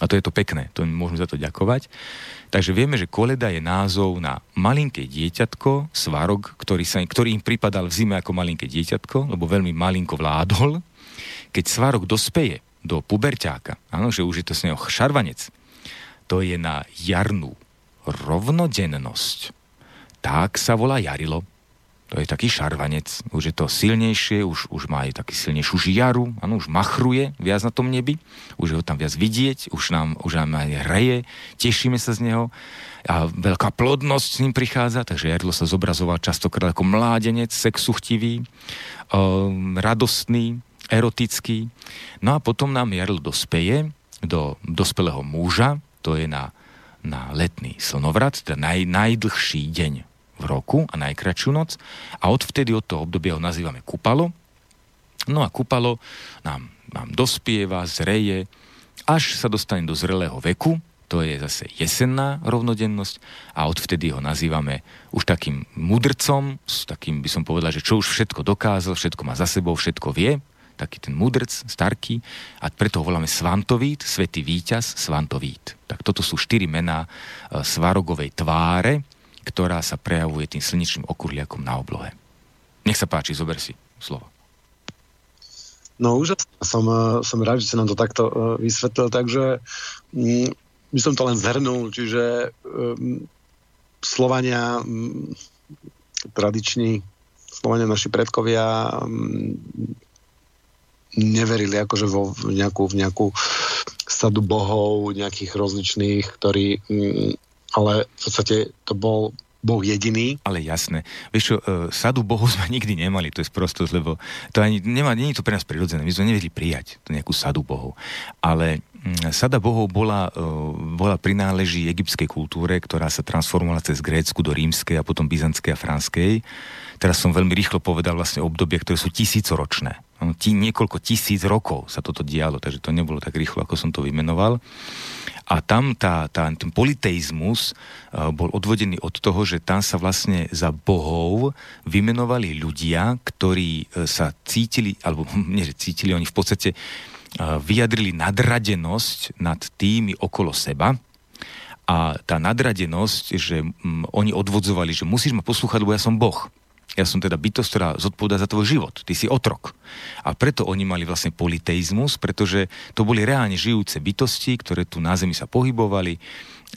A to je to pekné, to môžeme za to ďakovať. Takže vieme, že koleda je názov na malinké dieťatko, svarok, ktorý, sa, ktorý im pripadal v zime ako malinké dieťatko, lebo veľmi malinko vládol. Keď svarok dospeje do puberťáka, áno, že už je to s neho šarvanec, to je na jarnú rovnodennosť. Tak sa volá jarilo to je taký šarvanec, už je to silnejšie, už, už má aj taký silnejšiu žiaru, ano, už machruje viac na tom nebi, už ho tam viac vidieť, už nám, už nám aj hreje, tešíme sa z neho. A veľká plodnosť s ním prichádza, takže Jarlo sa zobrazoval častokrát ako mládenec, sexuchtivý, um, radostný, erotický. No a potom nám Jarl dospeje do dospelého muža, to je na, na letný slnovrat, teda naj, najdlhší deň v roku a najkračšiu noc. A odvtedy od toho obdobia ho nazývame kupalo. No a kupalo nám, nám dospieva, zreje, až sa dostane do zrelého veku, to je zase jesenná rovnodennosť. A odvtedy ho nazývame už takým mudrcom, s takým by som povedal, že čo už všetko dokázal, všetko má za sebou, všetko vie, taký ten mudrc, starký. A preto ho voláme Svantovít, svetý víťaz, Svantovít. Tak toto sú štyri mená e, Svarogovej tváre, ktorá sa prejavuje tým slnečným okurliakom na oblohe. Nech sa páči, zober si slovo. No úžasne, som, eh, som rád, že si nám to takto uh, vysvetlil, takže um, by som to len zhrnul, čiže um, Slovania, um, tradiční Slovania, naši predkovia um, neverili akože vo, v, nejakú, v nejakú sadu bohov, nejakých rozličných, ktorí um, ale v podstate to bol Boh jediný. Ale jasné. Vieš čo, uh, sadu bohov sme nikdy nemali, to je sprostosť, lebo to ani nemá, nie je to pre nás prirodzené. My sme nevedeli prijať to nejakú sadu bohov. Ale um, sada bohov bola, uh, bola prináleží egyptskej kultúre, ktorá sa transformovala cez Grécku do rímskej a potom byzantskej a franskej. Teraz som veľmi rýchlo povedal vlastne obdobie, ktoré sú tisícoročné. Tí, niekoľko tisíc rokov sa toto dialo, takže to nebolo tak rýchlo, ako som to vymenoval. A tam tá, tá, ten politeizmus uh, bol odvodený od toho, že tam sa vlastne za bohov vymenovali ľudia, ktorí uh, sa cítili, alebo nie, že cítili, oni v podstate uh, vyjadrili nadradenosť nad tými okolo seba, a tá nadradenosť, že oni odvodzovali, že musíš ma poslúchať, lebo ja som Boh. Ja som teda bytosť, ktorá zodpovedá za tvoj život. Ty si otrok. A preto oni mali vlastne politeizmus, pretože to boli reálne žijúce bytosti, ktoré tu na Zemi sa pohybovali,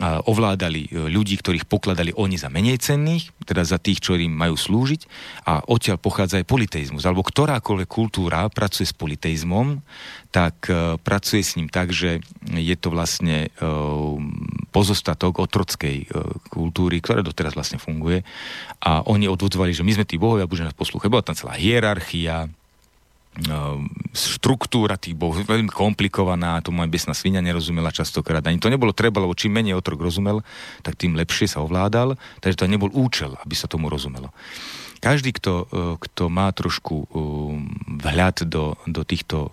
ovládali e, ľudí, ktorých pokladali oni za menej cenných, teda za tých, čo im majú slúžiť a odtiaľ pochádza aj politeizmus. Alebo ktorákoľvek kultúra pracuje s politeizmom, tak uh, pracuje s ním tak, že je to vlastne uh, pozostatok otrockej kultúry, ktorá doteraz vlastne funguje. A oni odvodzovali, že my sme tí bohovia, budeme nás poslúchať. Bola tam celá hierarchia, štruktúra tých bohov veľmi komplikovaná, tomu aj besná svinia nerozumela častokrát. Ani to nebolo treba, lebo čím menej otrok rozumel, tak tým lepšie sa ovládal, takže to nebol účel, aby sa tomu rozumelo. Každý, kto, e, kto má trošku e, vhľad do, do týchto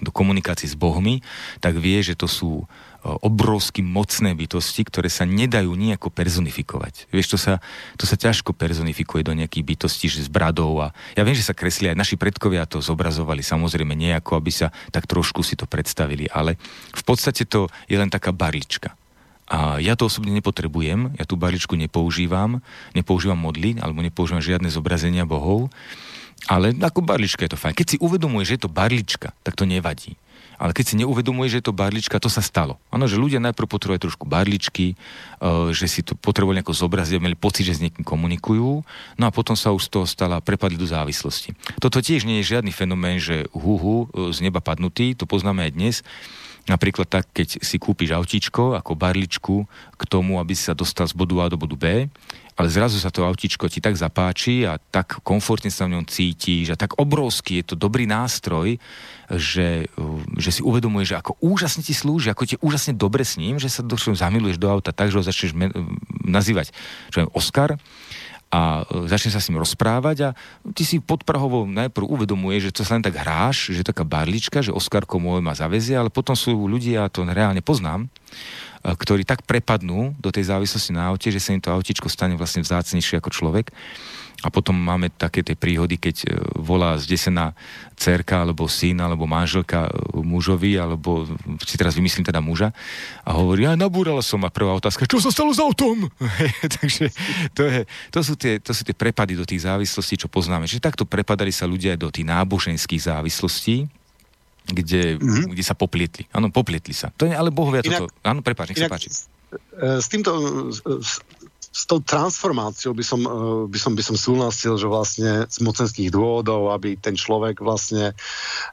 do komunikácií s bohmi, tak vie, že to sú obrovsky mocné bytosti, ktoré sa nedajú nejako personifikovať. Vieš, to sa, to sa ťažko personifikuje do nejakých bytostí, že s bradou a ja viem, že sa kresli aj naši predkovia to zobrazovali samozrejme nejako, aby sa tak trošku si to predstavili, ale v podstate to je len taká barlička. A ja to osobne nepotrebujem, ja tú barličku nepoužívam, nepoužívam modly, alebo nepoužívam žiadne zobrazenia bohov, ale ako barlička je to fajn. Keď si uvedomuješ, že je to barlička, tak to nevadí Ale keď si neuvedomuje, že je to barlička, to sa stalo. Áno, že ľudia najprv potrebujú trošku barličky, uh, že si to potrebujú nejako zobraziť, mali pocit, že s niekým komunikujú, no a potom sa už z toho stala, prepadli do závislosti. Toto tiež nie je žiadny fenomén, že huhu, z neba padnutý, to poznáme aj dnes. Napríklad tak, keď si kúpiš autíčko ako barličku k tomu, aby si sa dostal z bodu A do bodu B, ale zrazu sa to autíčko ti tak zapáči a tak komfortne sa v ňom cítiš a tak obrovský je to dobrý nástroj, že, že si uvedomuješ, že ako úžasne ti slúži, ako ti úžasne dobre s ním, že sa do, zamiluješ do auta tak, že ho začneš men- nazývať čo je Oscar. A e, začne sa s ním rozprávať a ty si podprahovo najprv uvedomuje, že to sa len tak hráš, že je taká barlička, že Oskarko môj ma zavezie, ale potom sú ľudia, to reálne poznám, ktorí tak prepadnú do tej závislosti na aute, že sa im to autičko stane vlastne vzácnejšie ako človek. A potom máme také tie príhody, keď e, volá zdesená cerka, alebo syn, alebo manželka e, mužovi, alebo si teraz vymyslím teda muža a hovorí, ja nabúrala som a prvá otázka, čo sa stalo s autom? Takže to, je, to, sú tie, to sú tie prepady do tých závislostí, čo poznáme. Čiže takto prepadali sa ľudia aj do tých náboženských závislostí, kde, mm-hmm. kde sa poplietli. Áno, poplietli sa. To je, ale inak, toto... Áno, prepáč, nech sa páči. S týmto, s, s tou transformáciou by som, e, by som, by som súhlasil, že vlastne z mocenských dôvodov, aby ten človek vlastne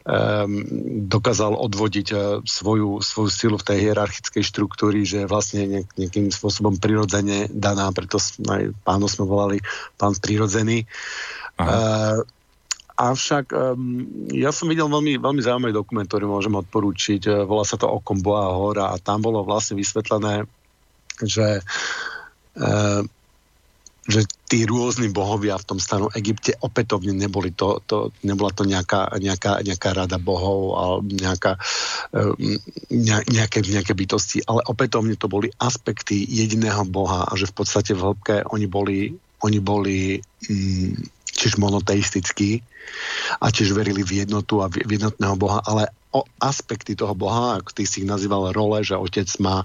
um, dokázal odvodiť uh, svoju, svoju silu v tej hierarchickej štruktúry, že vlastne nejak, nejakým spôsobom prirodzene daná, preto aj pánu sme volali pán prirodzený. Uh, Avšak um, ja som videl veľmi, veľmi zaujímavý dokument, ktorý môžem odporúčiť. E, volá sa to Okom Boha hora a tam bolo vlastne vysvetlené, že, uh, že tí rôzni bohovia v tom stanu Egypte opätovne neboli to, to nebola to nejaká, nejaká, nejaká rada bohov alebo nejaká, um, nejaké, nejaké bytosti, ale opätovne to boli aspekty jediného boha a že v podstate v hĺbke oni boli, oni boli um, tiež monoteistickí a tiež verili v jednotu a v jednotného Boha, ale o aspekty toho Boha, ako ty si ich nazýval role, že otec má,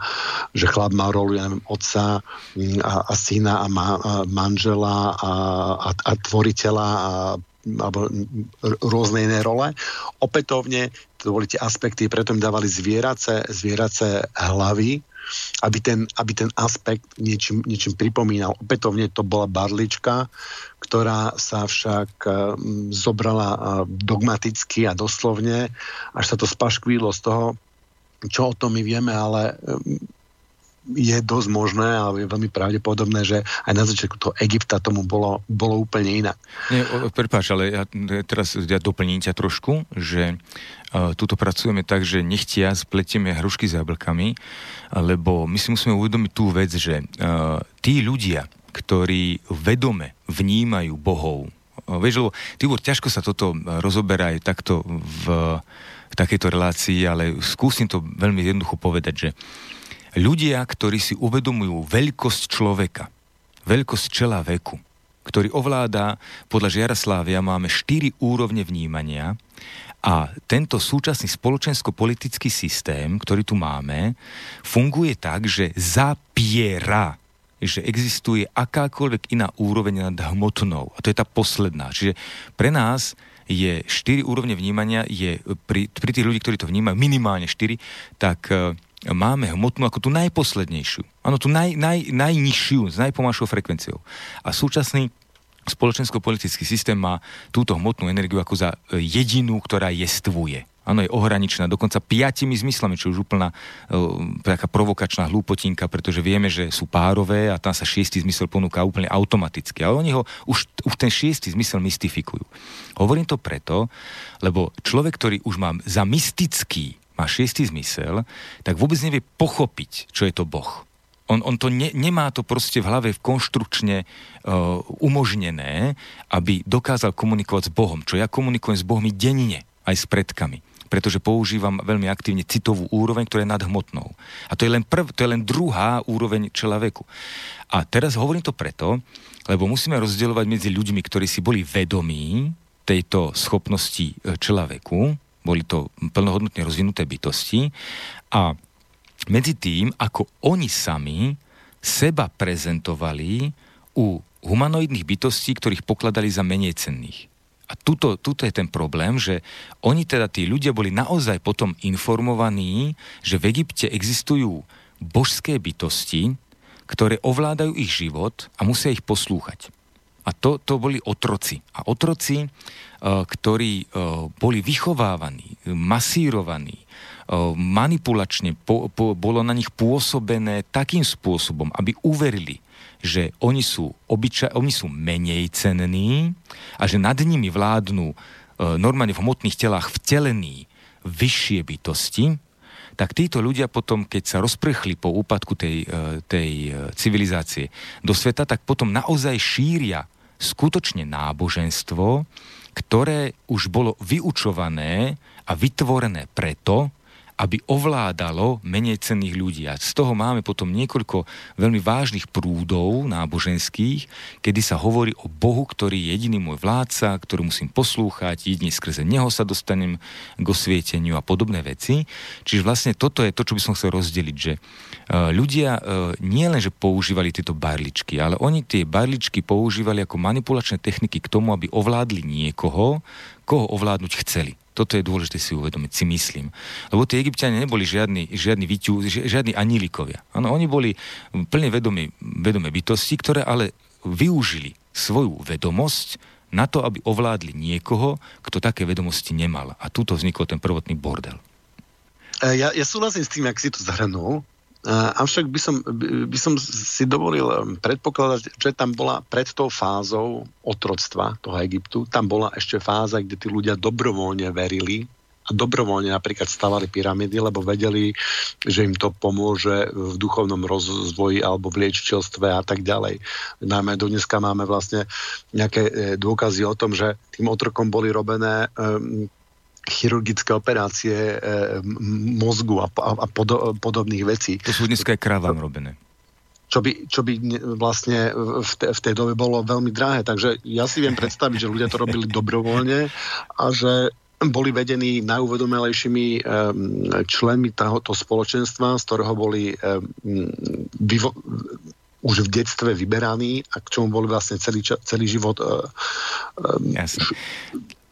že chlap má rolu, ja neviem, otca mm, a, a syna a, ma, a manžela a, a, a tvoriteľa a alebo rôzne iné role. Opätovne to boli tie aspekty, preto im dávali zvierace, zvierace hlavy, aby ten, aby ten aspekt niečím, niečím pripomínal. Opätovne to bola barlička, ktorá sa však um, zobrala uh, dogmaticky a doslovne, až sa to spaškvílo z toho, čo o tom my vieme, ale um, je dosť možné a je veľmi pravdepodobné, že aj na začiatku toho Egypta tomu bolo, bolo úplne inak. Prepáč, ale ja teraz ja doplním ťa trošku, že tuto pracujeme tak, že nechtia spletieme hrušky s jablkami, lebo my si musíme uvedomiť tú vec, že uh, tí ľudia, ktorí vedome vnímajú bohov, uh, vieš, lebo Tibor, ťažko sa toto rozoberá aj takto v takejto relácii, ale skúsim to veľmi jednoducho povedať, že ľudia, ktorí si uvedomujú veľkosť človeka, veľkosť čela veku, ktorý ovláda, podľa Žiaraslávia máme štyri úrovne vnímania a tento súčasný spoločensko-politický systém, ktorý tu máme, funguje tak, že zapiera že existuje akákoľvek iná úroveň nad hmotnou. A to je tá posledná. Čiže pre nás je štyri úrovne vnímania, je pri, pri tých ľudí, ktorí to vnímajú, minimálne štyri, tak máme hmotnú ako tú najposlednejšiu. Áno, tú naj, naj, najnižšiu, s najpomalšou frekvenciou. A súčasný spoločensko-politický systém má túto hmotnú energiu ako za e, jedinú, ktorá jestvuje. Áno, je ohraničená dokonca piatimi zmyslami, čo už úplná uh, taká provokačná hlúpotinka, pretože vieme, že sú párové a tam sa šiestý zmysel ponúka úplne automaticky. Ale oni ho už, už ten šiestý zmysel mystifikujú. Hovorím to preto, lebo človek, ktorý už má za mystický má šiestý zmysel, tak vôbec nevie pochopiť, čo je to Boh. On, on to ne, nemá to proste v hlave konštrukčne uh, umožnené, aby dokázal komunikovať s Bohom. Čo ja komunikujem s Bohmi denne, aj s predkami pretože používam veľmi aktívne citovú úroveň, ktorá je nadhmotnou. A to je len, prv, to je len druhá úroveň človeku. A teraz hovorím to preto, lebo musíme rozdielovať medzi ľuďmi, ktorí si boli vedomí tejto schopnosti e, človeku, boli to plnohodnotne rozvinuté bytosti a medzi tým, ako oni sami seba prezentovali u humanoidných bytostí, ktorých pokladali za menej cenných. A tuto, tuto je ten problém, že oni teda, tí ľudia boli naozaj potom informovaní, že v Egypte existujú božské bytosti, ktoré ovládajú ich život a musia ich poslúchať. A to, to boli otroci. A otroci, uh, ktorí uh, boli vychovávaní, masírovaní, manipulačne po, po, bolo na nich pôsobené takým spôsobom, aby uverili, že oni sú, obyča- oni sú menej cenní a že nad nimi vládnu e, normálne v hmotných telách vtelení vyššie bytosti, tak títo ľudia potom, keď sa rozprchli po úpadku tej, e, tej civilizácie do sveta, tak potom naozaj šíria skutočne náboženstvo, ktoré už bolo vyučované a vytvorené preto, aby ovládalo menej cenných ľudí. A z toho máme potom niekoľko veľmi vážnych prúdov náboženských, kedy sa hovorí o Bohu, ktorý je jediný môj vládca, ktorý musím poslúchať, jedine skrze neho sa dostanem k osvieteniu a podobné veci. Čiže vlastne toto je to, čo by som chcel rozdeliť, že e, ľudia e, nie len, že používali tieto barličky, ale oni tie barličky používali ako manipulačné techniky k tomu, aby ovládli niekoho, koho ovládnuť chceli. Toto je dôležité si uvedomiť, si myslím. Lebo tie egyptiania neboli žiadni, žiadni vyťu, žiadni anílikovia. Ano, oni boli plne vedomé, vedomé bytosti, ktoré ale využili svoju vedomosť na to, aby ovládli niekoho, kto také vedomosti nemal. A tuto vznikol ten prvotný bordel. E, ja, ja súhlasím s tým, ak si to zhrnul. Avšak by som, by som si dovolil um, predpokladať, že tam bola pred tou fázou otroctva toho Egyptu, tam bola ešte fáza, kde tí ľudia dobrovoľne verili a dobrovoľne napríklad stavali pyramídy, lebo vedeli, že im to pomôže v duchovnom rozvoji alebo v liečiteľstve a tak ďalej. Najmä do dneska máme vlastne nejaké e, dôkazy o tom, že tým otrokom boli robené um, chirurgické operácie e, mozgu a, a, a pod, podobných vecí. To sú dneska aj kravám robené. Čo by, čo by vlastne v, te, v tej dobe bolo veľmi drahé. Takže ja si viem predstaviť, že ľudia to robili dobrovoľne a že boli vedení najuvedomelejšími um, členmi tohoto spoločenstva, z ktorého boli um, vyvo- už v detstve vyberaní a k čomu boli vlastne celý, celý život uh, um,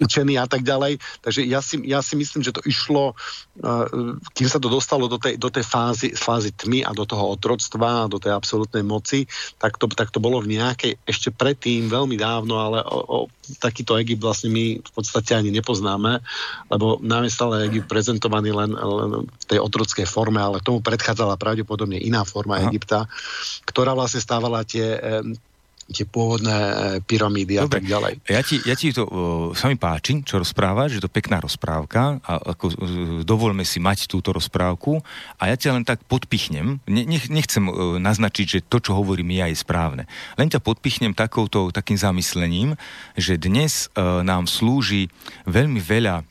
učení a tak ďalej. Takže ja si, ja si myslím, že to išlo, uh, kým sa to dostalo do tej, do tej fázy, fázy tmy a do toho otroctva a do tej absolútnej moci, tak to, tak to bolo v nejakej, ešte predtým, veľmi dávno, ale o, o, takýto Egypt vlastne my v podstate ani nepoznáme, lebo nám je stále Egypt prezentovaný len, len v tej otrockej forme, ale tomu predchádzala pravdepodobne iná forma Aha. Egypta, ktorá vlastne stávala tie, tie pôvodné e, pyramídy Dobre. a tak ďalej. Ja ti, ja ti to uh, sa mi páči, čo rozprávaš, že to pekná rozprávka a ako, uh, dovolme si mať túto rozprávku a ja ťa len tak podpichnem. Ne, nech, nechcem uh, naznačiť, že to, čo hovorím ja, je správne. Len ťa podpichnem takouto, takým zamyslením, že dnes uh, nám slúži veľmi veľa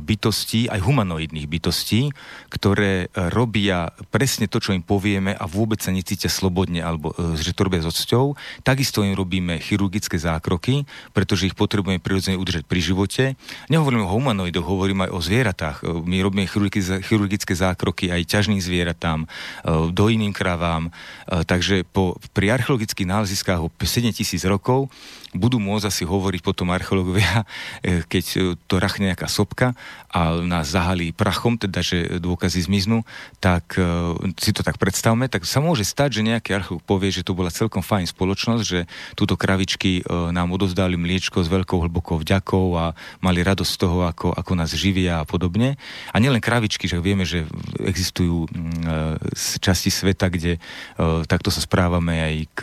bytostí, aj humanoidných bytostí, ktoré e, robia presne to, čo im povieme a vôbec sa necítia slobodne, alebo e, že to robia so cťou. Takisto im robíme chirurgické zákroky, pretože ich potrebujeme prirodzene udržať pri živote. Nehovorím o humanoidoch, hovorím aj o zvieratách. My robíme chirurgické zákroky aj ťažným zvieratám, dojným kravám. Takže po, pri archeologických náleziskách o 7000 rokov budú môcť asi hovoriť potom archeológovia, keď to rachne nejaká sopka a nás zahalí prachom, teda že dôkazy zmiznú, tak eh, si to tak predstavme, tak sa môže stať, že nejaký archeológ povie, že to bola celkom fajn spoločnosť, že túto kravičky nám odozdali mliečko s veľkou hlbokou vďakou a mali radosť z toho, ako, ako nás živia a podobne. A nielen kravičky, že vieme, že existujú mm, časti sveta, kde takto sa správame aj k,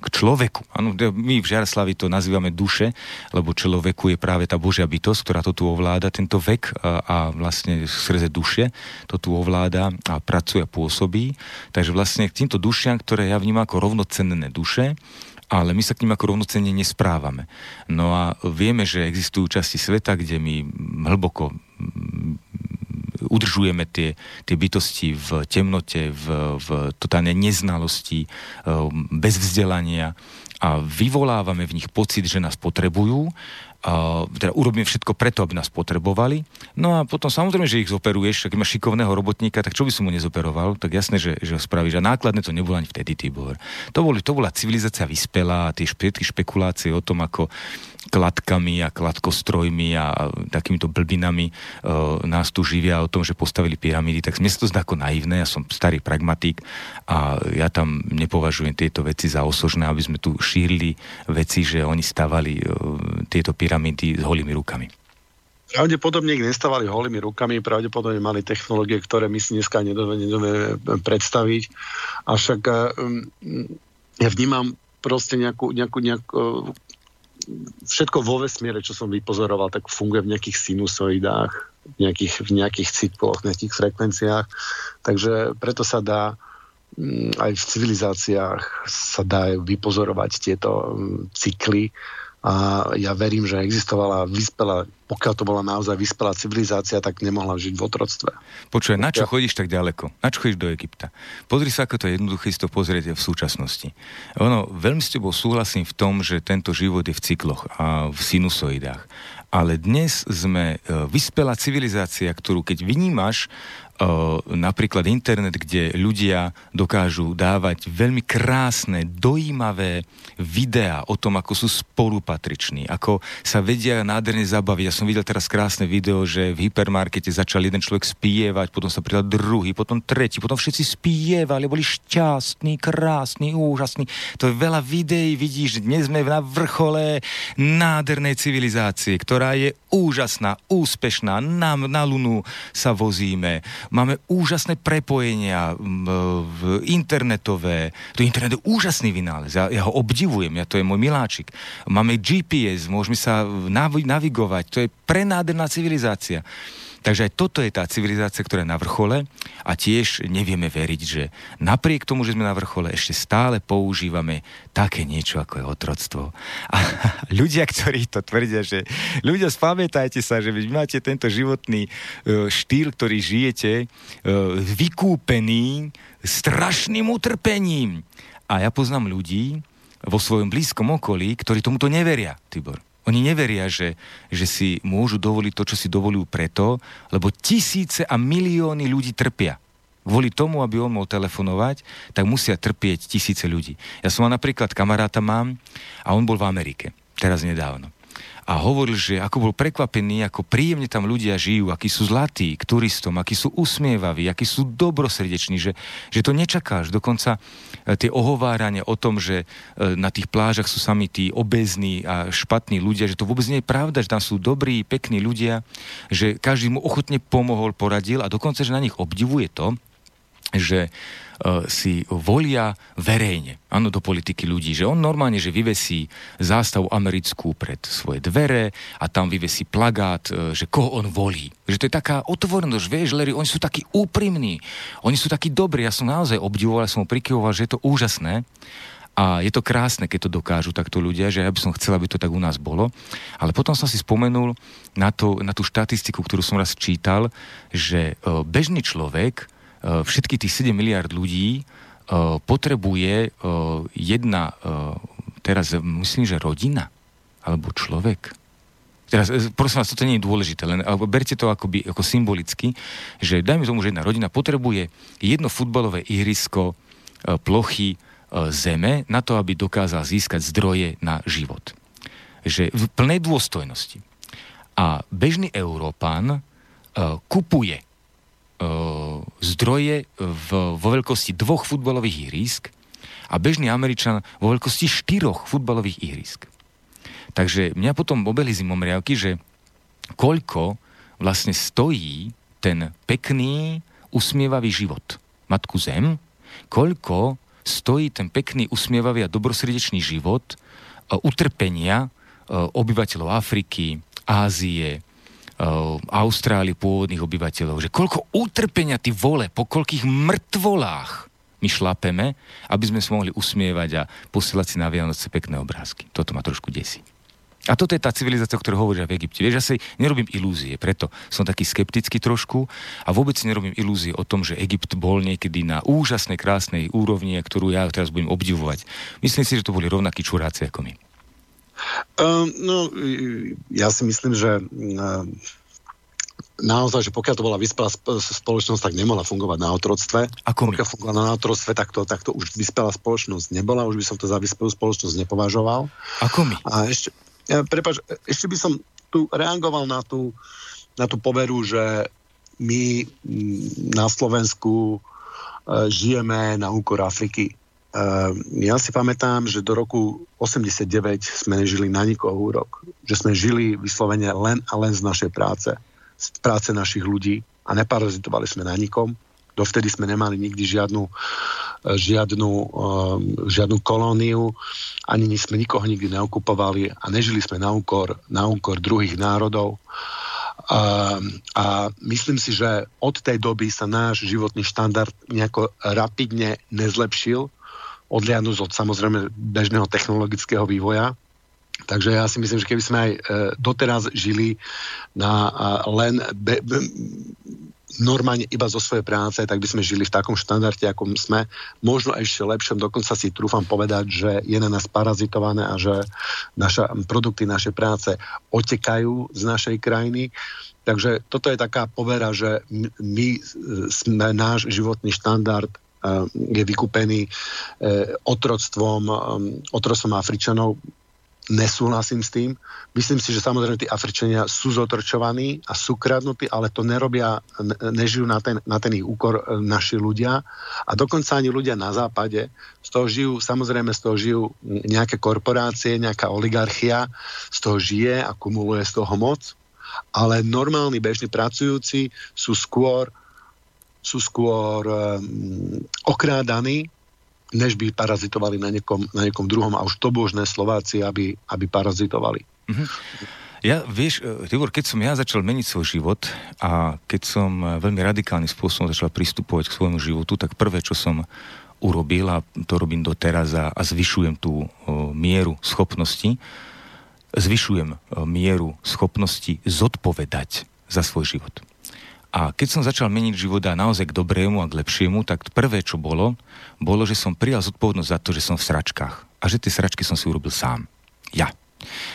k človeku. Ano, my v Žiaraslavi to nazývame duše, lebo človeku je práve tá Božia bytosť, ktorá to tu ovláda, tento vek a, a vlastne skrze duše to tu ovláda a pracuje a pôsobí. Takže vlastne k týmto dušiam, ktoré ja vnímam ako rovnocenné duše, ale my sa k ním ako rovnocenne nesprávame. No a vieme, že existujú časti sveta, kde my hlboko udržujeme tie, tie bytosti v temnote, v, v totálnej neznalosti, bez vzdelania a vyvolávame v nich pocit, že nás potrebujú uh, teda urobíme všetko preto, aby nás potrebovali. No a potom samozrejme, že ich zoperuješ, ak máš šikovného robotníka, tak čo by som mu nezoperoval? Tak jasné, že, že ho spravíš. A nákladné to nebolo ani vtedy, Tibor. To, boli, to bola civilizácia vyspelá, tie všetky špekulácie o tom, ako kladkami a kladkostrojmi a takýmito blbinami e, nás tu živia o tom, že postavili pyramídy, tak mne sa to zdá ako naivné, ja som starý pragmatik a ja tam nepovažujem tieto veci za osožné, aby sme tu šírili veci, že oni stavali e, tieto pyramídy s holými rukami. Pravdepodobne ich nestávali holými rukami, pravdepodobne mali technológie, ktoré my si dneska nedovieme predstaviť. Avšak um, ja vnímam proste nejakú, nejakú, nejakú všetko vo vesmíre, čo som vypozoroval, tak funguje v nejakých sinusoidách, v nejakých, v nejakých cykloch, v nejakých frekvenciách. Takže preto sa dá mm, aj v civilizáciách sa dá vypozorovať tieto mm, cykly a ja verím, že existovala vyspelá, pokiaľ to bola naozaj vyspelá civilizácia, tak nemohla žiť v otroctve. Počuj, na čo chodíš tak ďaleko? Na čo chodíš do Egypta? Pozri sa, ako to je jednoduché si to pozrieť v súčasnosti. Ono, veľmi s tebou súhlasím v tom, že tento život je v cykloch a v sinusoidách. Ale dnes sme e, vyspelá civilizácia, ktorú keď vynímaš napríklad internet, kde ľudia dokážu dávať veľmi krásne, dojímavé videá o tom, ako sú spolupatriční, ako sa vedia nádherne zabaviť. Ja som videl teraz krásne video, že v hypermarkete začal jeden človek spievať, potom sa pridal druhý, potom tretí, potom všetci spievali, boli šťastní, krásni, úžasní. To je veľa videí, vidíš, dnes sme na vrchole nádhernej civilizácie, ktorá je úžasná, úspešná, na, na Lunu sa vozíme, máme úžasné prepojenia v internetové. To internet je úžasný vynález, ja, ja ho obdivujem, ja to je môj miláčik. Máme GPS, môžeme sa navigovať, to je prenádherná civilizácia. Takže aj toto je tá civilizácia, ktorá je na vrchole a tiež nevieme veriť, že napriek tomu, že sme na vrchole, ešte stále používame také niečo, ako je otroctvo. A ľudia, ktorí to tvrdia, že ľudia, spamätajte sa, že vy máte tento životný e, štýl, ktorý žijete, e, vykúpený strašným utrpením. A ja poznám ľudí vo svojom blízkom okolí, ktorí tomuto neveria, Tibor. Oni neveria, že, že si môžu dovoliť to, čo si dovolujú preto, lebo tisíce a milióny ľudí trpia. Kvôli tomu, aby on mohol telefonovať, tak musia trpieť tisíce ľudí. Ja som mal napríklad kamaráta mám a on bol v Amerike, teraz nedávno a hovoril, že ako bol prekvapený, ako príjemne tam ľudia žijú, akí sú zlatí k turistom, akí sú usmievaví, akí sú dobrosrdeční, že, že to nečakáš. Dokonca e, tie ohovárania o tom, že e, na tých plážach sú sami tí obezní a špatní ľudia, že to vôbec nie je pravda, že tam sú dobrí, pekní ľudia, že každý mu ochotne pomohol, poradil a dokonca, že na nich obdivuje to, že si volia verejne, áno, do politiky ľudí, že on normálne, že vyvesí zástavu americkú pred svoje dvere a tam vyvesí plagát, uh, že koho on volí. Že to je taká otvorenosť, vieš, Larry, oni sú takí úprimní, oni sú takí dobrí, ja som naozaj obdivoval, ja som ho prikyvoval, že je to úžasné. A je to krásne, keď to dokážu takto ľudia, že ja by som chcel, aby to tak u nás bolo. Ale potom som si spomenul na, to, na tú štatistiku, ktorú som raz čítal, že uh, bežný človek všetky tých 7 miliard ľudí eh, potrebuje eh, jedna, teraz myslím, že rodina, alebo človek. Teraz, prosím vás, toto nie je dôležité, len berte to akoby, ako symbolicky, že dajme tomu, že jedna rodina potrebuje jedno futbalové ihrisko plochy zeme na to, aby dokázal získať zdroje na život. Že v plnej dôstojnosti. A bežný Európan kupuje zdroje v, vo veľkosti dvoch futbalových ihrísk a bežný Američan vo veľkosti štyroch futbalových ihrísk. Takže mňa potom obeli zimomriavky, že koľko vlastne stojí ten pekný, usmievavý život Matku Zem, koľko stojí ten pekný, usmievavý a dobrosrdečný život utrpenia obyvateľov Afriky, Ázie, Austrálie pôvodných obyvateľov, že koľko utrpenia ty vole, po koľkých mŕtvolách my šlapeme, aby sme sa mohli usmievať a posielať si na Vianoce pekné obrázky. Toto ma trošku desí. A toto je tá civilizácia, o ktorej hovoria v Egypte. Vieš, ja si nerobím ilúzie, preto som taký skeptický trošku a vôbec si nerobím ilúzie o tom, že Egypt bol niekedy na úžasnej, krásnej úrovni, ktorú ja teraz budem obdivovať. Myslím si, že to boli rovnakí čuráci ako my. Uh, no, ja si myslím, že uh, naozaj, že pokiaľ to bola vyspelá spoločnosť, tak nemohla fungovať na otroctve. Ako pokiaľ fungovala na otroctve, tak to, tak to už vyspelá spoločnosť nebola, už by som to za vyspelú spoločnosť nepovažoval. Ako my? A ešte, ja, prepáč, ešte by som tu reagoval na tú, na tú poveru, že my na Slovensku uh, žijeme na úkor Afriky. Uh, ja si pamätám, že do roku 89 sme nežili na nikoho úrok. Že sme žili vyslovene len a len z našej práce z práce našich ľudí a neparazitovali sme na nikom. Dovtedy sme nemali nikdy žiadnu, e, žiadnu, um, žiadnu kolóniu, ani sme nikoho nikdy neokupovali a nežili sme na úkor, na úkor druhých národov. Um, a myslím si, že od tej doby sa náš životný štandard nejako rapidne nezlepšil, odliadnúť od samozrejme bežného technologického vývoja. Takže ja si myslím, že keby sme aj e, doteraz žili na len be, be, normálne iba zo svojej práce, tak by sme žili v takom štandarde, ako sme. Možno ešte lepšom, dokonca si trúfam povedať, že je na nás parazitované a že naša, produkty našej práce otekajú z našej krajiny. Takže toto je taká povera, že my sme, náš životný štandard e, je vykúpený e, otroctvom, otroctvom Afričanov nesúhlasím s tým. Myslím si, že samozrejme tí Afričania sú zotrčovaní a sú kradnutí, ale to nerobia, nežijú na ten, na ten ich úkor naši ľudia a dokonca ani ľudia na západe. Z toho žijú, samozrejme z toho žijú nejaké korporácie, nejaká oligarchia, z toho žije a kumuluje z toho moc, ale normálni bežní pracujúci sú skôr sú skôr um, okrádaní než by parazitovali na niekom, na niekom druhom a už to božné Slováci, aby, aby parazitovali. Mm-hmm. Ja, vieš, e, Tibor, keď som ja začal meniť svoj život a keď som e, veľmi radikálnym spôsobom začal pristupovať k svojmu životu, tak prvé, čo som urobil, a to robím doteraz a, a zvyšujem tú o, mieru schopnosti, zvyšujem mieru schopnosti zodpovedať za svoj život. A keď som začal meniť život a naozaj k dobrému a k lepšiemu, tak prvé, čo bolo, bolo, že som prijal zodpovednosť za to, že som v sračkách. A že tie sračky som si urobil sám. Ja.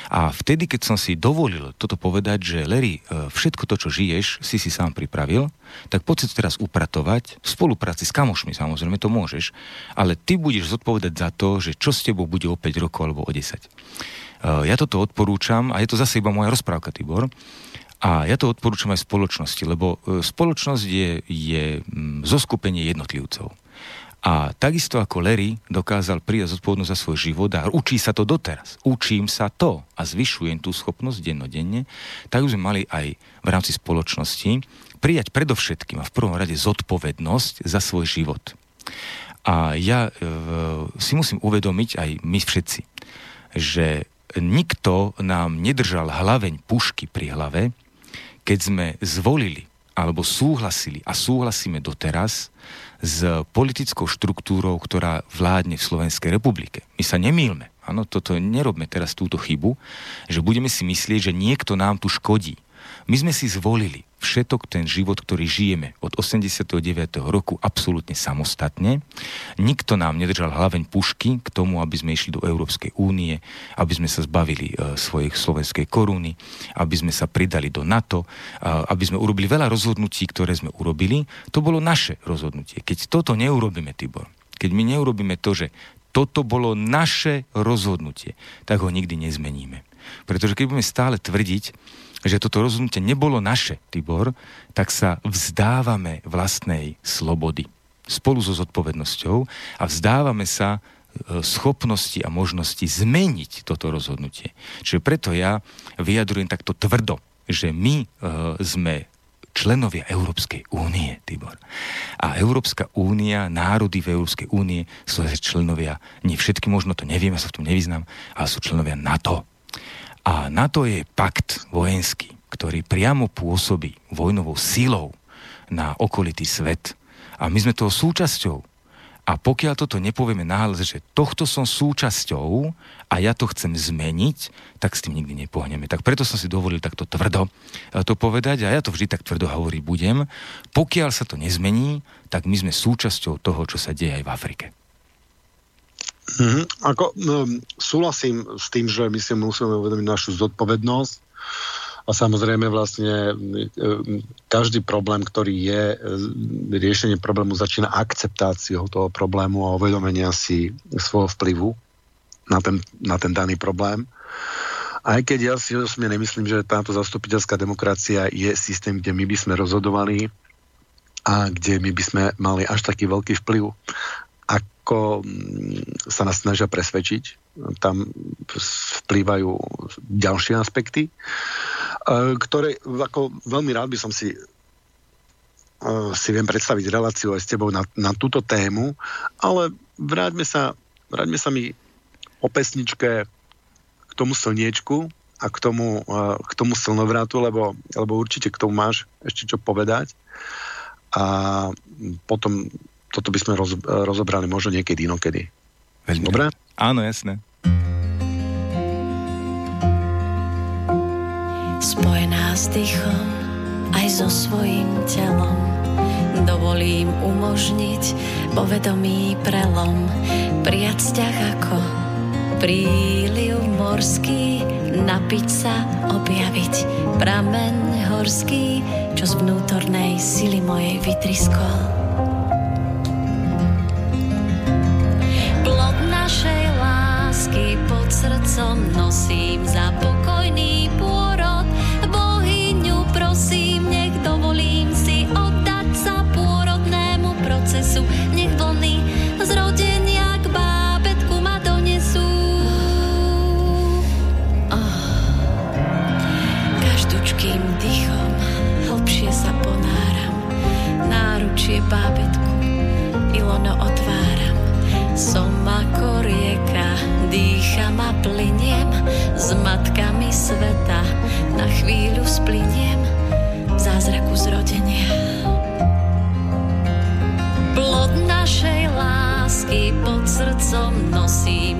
A vtedy, keď som si dovolil toto povedať, že Larry, e, všetko to, čo žiješ, si si sám pripravil, tak poď si to teraz upratovať, v spolupráci s kamošmi, samozrejme, to môžeš, ale ty budeš zodpovedať za to, že čo s tebou bude o 5 rokov alebo o 10. E, ja toto odporúčam a je to zase iba moja rozprávka, Tibor. A ja to odporúčam aj spoločnosti, lebo e, spoločnosť je, je mm, zoskupenie jednotlivcov. A takisto ako Larry dokázal prijať zodpovednosť za svoj život a učí sa to doteraz. Učím sa to a zvyšujem tú schopnosť dennodenne, tak by sme mali aj v rámci spoločnosti prijať predovšetkým a v prvom rade zodpovednosť za svoj život. A ja e, si musím uvedomiť, aj my všetci, že nikto nám nedržal hlaveň pušky pri hlave, keď sme zvolili alebo súhlasili a súhlasíme doteraz s politickou štruktúrou, ktorá vládne v Slovenskej republike. My sa nemýlme. Áno, toto nerobme teraz túto chybu, že budeme si myslieť, že niekto nám tu škodí. My sme si zvolili všetok ten život, ktorý žijeme od 89. roku absolútne samostatne. Nikto nám nedržal hlaveň pušky k tomu, aby sme išli do Európskej únie, aby sme sa zbavili e, svojej slovenskej koruny, aby sme sa pridali do NATO, e, aby sme urobili veľa rozhodnutí, ktoré sme urobili. To bolo naše rozhodnutie. Keď toto neurobíme, Tibor, keď my neurobíme to, že toto bolo naše rozhodnutie, tak ho nikdy nezmeníme. Pretože keď budeme stále tvrdiť, že toto rozhodnutie nebolo naše, Tibor, tak sa vzdávame vlastnej slobody spolu so zodpovednosťou a vzdávame sa e, schopnosti a možnosti zmeniť toto rozhodnutie. Čiže preto ja vyjadrujem takto tvrdo, že my e, sme členovia Európskej únie, Tibor. A Európska únia, národy v Európskej únie sú členovia, nie všetky možno to neviem, sa v tom nevyznám, ale sú členovia NATO. A NATO je pakt vojenský, ktorý priamo pôsobí vojnovou silou na okolitý svet. A my sme toho súčasťou. A pokiaľ toto nepovieme náhle, že tohto som súčasťou a ja to chcem zmeniť, tak s tým nikdy nepohneme. Tak preto som si dovolil takto tvrdo eh, to povedať a ja to vždy tak tvrdo hovoriť budem. Pokiaľ sa to nezmení, tak my sme súčasťou toho, čo sa deje aj v Afrike. Mm-hmm. Ako, um, súhlasím s tým, že my si musíme uvedomiť našu zodpovednosť a samozrejme vlastne um, každý problém, ktorý je, um, riešenie problému začína akceptáciou toho problému a uvedomenia si svojho vplyvu na ten, na ten daný problém. Aj keď ja si osobne nemyslím, že táto zastupiteľská demokracia je systém, kde my by sme rozhodovali a kde my by sme mali až taký veľký vplyv ako mm, sa nás snažia presvedčiť. Tam vplývajú ďalšie aspekty, e, ktoré ako veľmi rád by som si e, si viem predstaviť reláciu aj s tebou na, na túto tému, ale vráťme sa, vráťme sa mi o pesničke k tomu slniečku a k tomu, e, k tomu slnovrátu, lebo, lebo určite k tomu máš ešte čo povedať. A potom toto by sme roz, rozobrali možno niekedy inokedy. Veľmi. Dobre? Áno, jasné. Spojená s dýchom aj so svojím telom dovolím umožniť povedomý prelom prijať vzťah ako príliv morský napiť sa, objaviť pramen horský, čo z vnútornej sily mojej vytriskol srdcom nosím za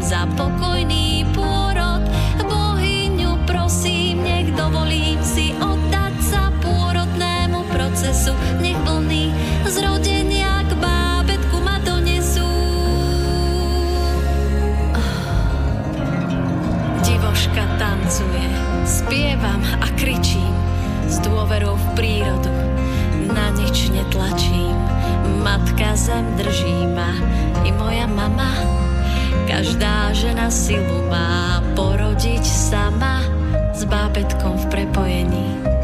za pokojný pôrod. Bohyňu prosím, nech dovolím si oddať sa pôrodnému procesu, nech plný zrodenia tancuje, spievam a kričím s dôverou v prírodu. Na nič netlačím, matka zem drží ma i moja. Každá žena silu má porodiť sama s bábetkom v prepojení.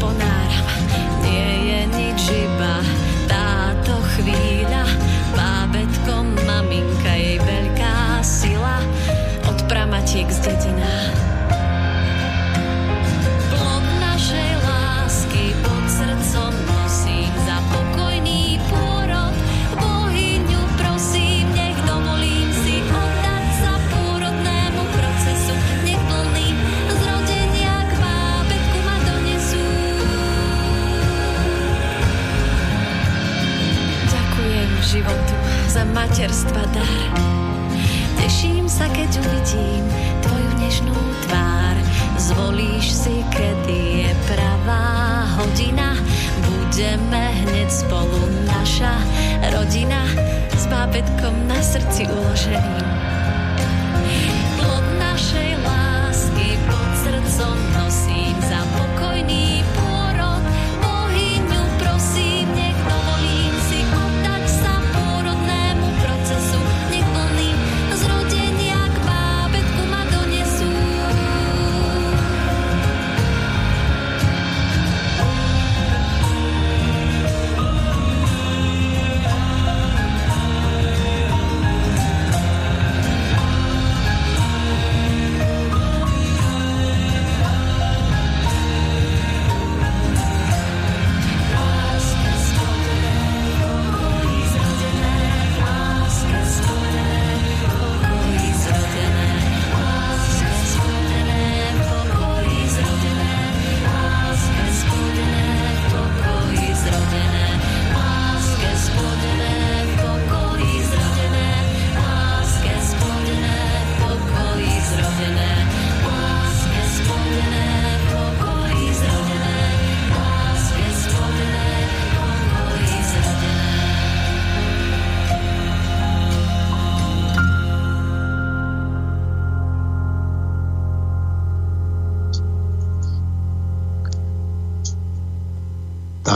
Ponáram. Nie je nič iba materstva dar. Teším sa, keď uvidím tvoju nežnú tvár. Zvolíš si, kedy je pravá hodina. Budeme hneď spolu naša rodina s bábetkom na srdci uloženým.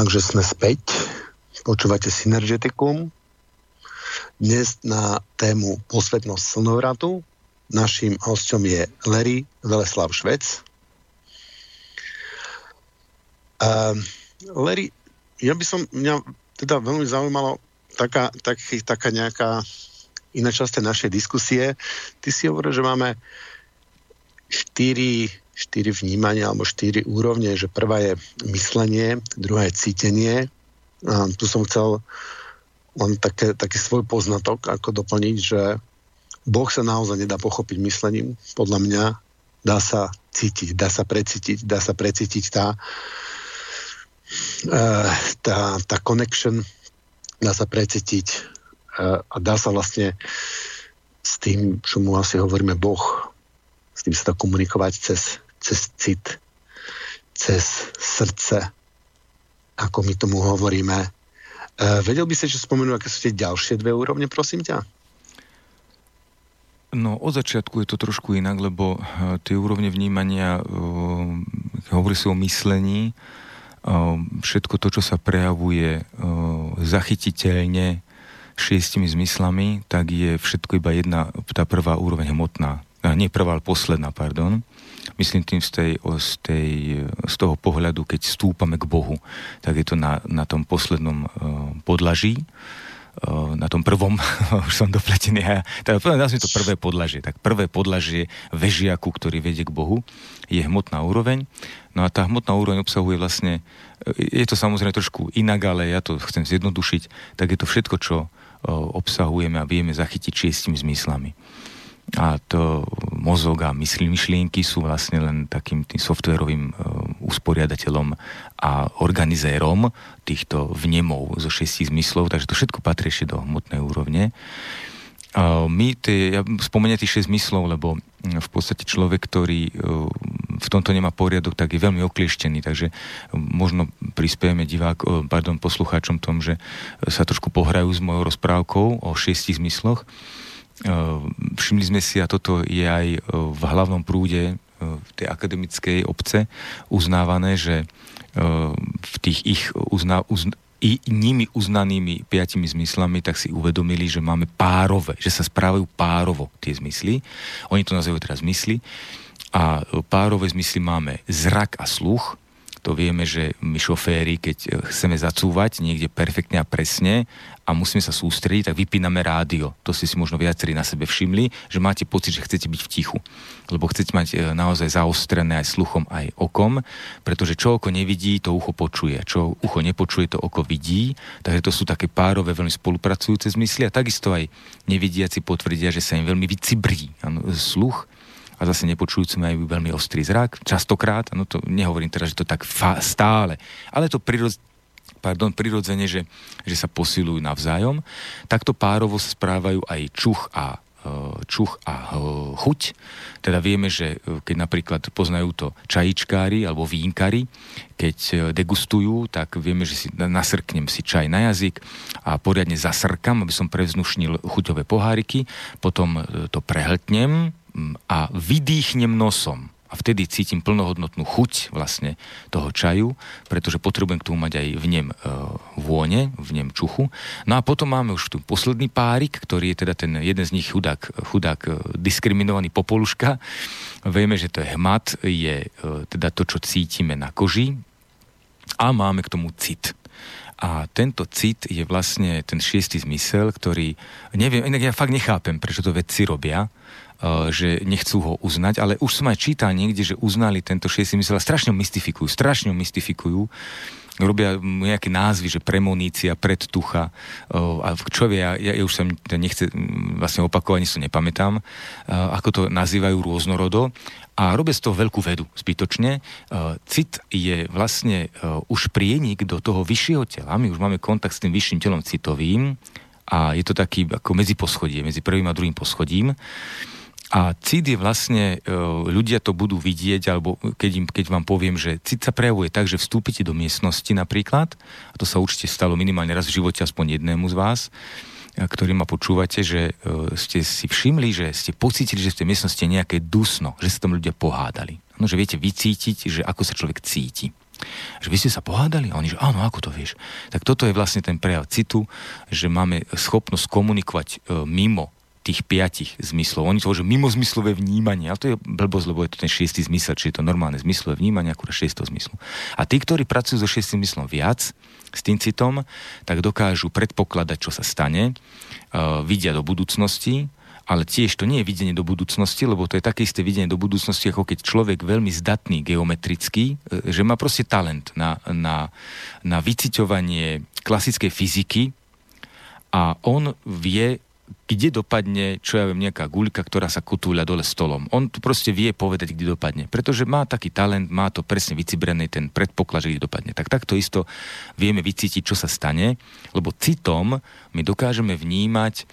Takže sme späť. Počúvate Synergetikum. Dnes na tému posvetnosť slnovratu. Naším hostom je Larry Veleslav Švec. Uh, Larry, ja by som, mňa teda veľmi zaujímalo taká, tak, taká nejaká iná časť našej diskusie. Ty si hovoril, že máme štyri štyri vnímania alebo štyri úrovne, že prvá je myslenie, druhá je cítenie. A tu som chcel len také, taký svoj poznatok, ako doplniť, že Boh sa naozaj nedá pochopiť myslením. Podľa mňa dá sa cítiť, dá sa precítiť, dá sa precítiť tá, e, tá, tá connection, dá sa precítiť e, a dá sa vlastne s tým, čo mu asi hovoríme Boh, s tým sa dá komunikovať cez cez cit, cez srdce, ako my tomu hovoríme. E, vedel by si ešte spomenúť, aké sú tie ďalšie dve úrovne, prosím ťa? No, od začiatku je to trošku inak, lebo e, tie úrovne vnímania, e, hovorí sa o myslení, e, všetko to, čo sa prejavuje zachytiteľne šiestimi zmyslami, tak je všetko iba jedna, tá prvá úroveň hmotná. Nie prvá, ale posledná, pardon myslím tým z, tej, z, tej, z toho pohľadu, keď stúpame k Bohu, tak je to na, na tom poslednom uh, podlaží, uh, na tom prvom, už som dopletený, tak nazvime to prvé podlažie. Tak prvé podlažie vežiaku, ktorý vedie k Bohu, je hmotná úroveň. No a tá hmotná úroveň obsahuje vlastne, e, je to samozrejme trošku inak, ale ja to chcem zjednodušiť, tak je to všetko, čo obsahujeme a vieme zachytiť šiestimi zmyslami a to mozog a mysl, myšlienky sú vlastne len takým tým softverovým uh, usporiadateľom a organizérom týchto vnemov zo šestí zmyslov, takže to všetko patrí ešte do hmotnej úrovne. Uh, my tie, ja spomeniem tých šesť zmyslov, lebo v podstate človek, ktorý uh, v tomto nemá poriadok, tak je veľmi oklieštený, takže možno prispiejeme divák, pardon, poslucháčom tom, že sa trošku pohrajú s mojou rozprávkou o šiestich zmysloch. Ehm, všimli sme si, a toto je aj e, v hlavnom prúde e, v tej akademickej obce uznávané, že v tých ich uzna, uzna, i nimi uznanými piatimi zmyslami, tak si uvedomili, že máme párové, že sa správajú párovo tie zmysly. Oni to nazývajú teraz zmysly. A párové zmysly máme zrak a sluch, to vieme, že my šoféry, keď chceme zacúvať niekde perfektne a presne a musíme sa sústrediť, tak vypíname rádio. To si si možno viacerí na sebe všimli, že máte pocit, že chcete byť v tichu. Lebo chcete mať e, naozaj zaostrené aj sluchom, aj okom, pretože čo oko nevidí, to ucho počuje. Čo ucho nepočuje, to oko vidí. Takže to sú také párové, veľmi spolupracujúce zmysly a takisto aj nevidiaci potvrdia, že sa im veľmi vycibrí sluch a zase nepočujúci majú veľmi ostrý zrak, častokrát, no to nehovorím teraz, že to tak fa- stále, ale to prirodz- pardon, prirodzene, že, že sa posilujú navzájom. Takto párovo sa správajú aj čuch a e, čuch a e, chuť. Teda vieme, že e, keď napríklad poznajú to čajičkári alebo vínkári, keď degustujú, tak vieme, že si nasrknem si čaj na jazyk a poriadne zasrkam, aby som prevznušnil chuťové poháriky, potom to prehltnem a vydýchnem nosom a vtedy cítim plnohodnotnú chuť vlastne toho čaju, pretože potrebujem k tomu mať aj v nem e, vône, v nem čuchu. No a potom máme už tu posledný párik, ktorý je teda ten jeden z nich chudák, chudák e, diskriminovaný popoluška. Vieme, že to je hmat, je e, teda to, čo cítime na koži a máme k tomu cit. A tento cit je vlastne ten šiestý zmysel, ktorý, neviem, inak ja fakt nechápem, prečo to vedci robia, že nechcú ho uznať, ale už som aj čítal niekde, že uznali tento šiestý mysel a strašne mystifikujú, strašne mystifikujú robia nejaké názvy, že premonícia, predtucha eh, a čo vie, ja, ja už som nechce vlastne opakovať, si to nepamätám, eh, ako to nazývajú rôznorodo a robia z toho veľkú vedu, zbytočne. Cit je vlastne už prienik do toho vyššieho tela, my už máme kontakt s tým vyšším telom citovým a je to taký ako medzi poschodie, medzi prvým a druhým poschodím. A cit je vlastne, e, ľudia to budú vidieť, alebo keď, im, keď vám poviem, že cit sa prejavuje tak, že vstúpite do miestnosti napríklad, a to sa určite stalo minimálne raz v živote aspoň jednému z vás, e, ktorý ma počúvate, že e, ste si všimli, že ste pocítili, že v miestnosti nejaké dusno, že sa tam ľudia pohádali. No, že viete vycítiť, že ako sa človek cíti. že vy ste sa pohádali? A oni, že áno, ako to vieš? Tak toto je vlastne ten prejav citu, že máme schopnosť komunikovať mimo tých piatich zmyslov. Oni to hovoria, mimozmyslové vnímanie, ale to je blbosť, lebo je to ten šiestý zmysel, čiže je to normálne zmyslové vnímanie, akurát šiestého zmyslu. A tí, ktorí pracujú so šiestým zmyslom viac, s tým citom, tak dokážu predpokladať, čo sa stane, uh, vidia do budúcnosti, ale tiež to nie je videnie do budúcnosti, lebo to je také isté videnie do budúcnosti, ako keď človek veľmi zdatný geometrický, e, že má proste talent na, na, na vyciťovanie klasickej fyziky a on vie kde dopadne, čo ja viem, nejaká guľka, ktorá sa kutúľa dole stolom. On tu proste vie povedať, kde dopadne. Pretože má taký talent, má to presne vycibrený ten predpoklad, že kde dopadne. Tak takto isto vieme vycítiť, čo sa stane, lebo citom my dokážeme vnímať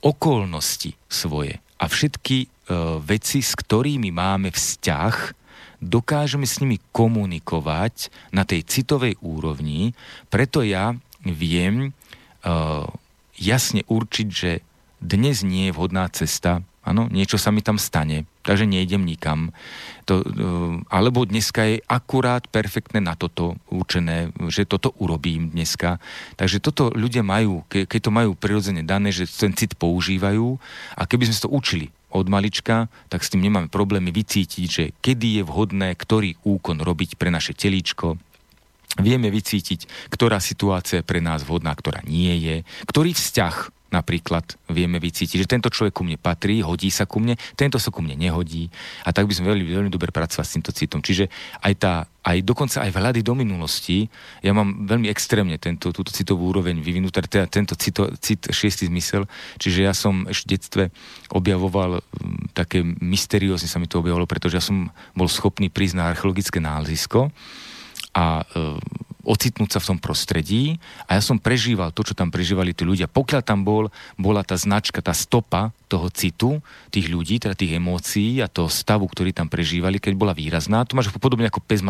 okolnosti svoje a všetky e, veci, s ktorými máme vzťah, dokážeme s nimi komunikovať na tej citovej úrovni, preto ja viem e, jasne určiť, že dnes nie je vhodná cesta, áno, niečo sa mi tam stane, takže nejdem nikam. To, e, alebo dneska je akurát perfektné na toto určené, že toto urobím dneska. Takže toto ľudia majú, ke, keď to majú prirodzene dané, že ten cit používajú a keby sme to učili od malička, tak s tým nemáme problémy vycítiť, že kedy je vhodné, ktorý úkon robiť pre naše telíčko, vieme vycítiť, ktorá situácia je pre nás vhodná, ktorá nie je, ktorý vzťah napríklad vieme vycítiť, že tento človek ku mne patrí, hodí sa ku mne, tento sa ku mne nehodí a tak by sme veľmi, veľmi dobre pracovať s týmto citom. Čiže aj tá, aj dokonca aj vhľady do minulosti, ja mám veľmi extrémne tento, túto citovú úroveň vyvinutú, teda tento cito, cit šiestý zmysel, čiže ja som ešte v detstve objavoval také mysteriózne sa mi to objavilo, pretože ja som bol schopný prísť na archeologické nálezisko a e, ocitnúť sa v tom prostredí a ja som prežíval to, čo tam prežívali tí ľudia. Pokiaľ tam bol, bola tá značka, tá stopa toho citu, tých ľudí, teda tých emócií a toho stavu, ktorý tam prežívali, keď bola výrazná, to máš podobne ako pes.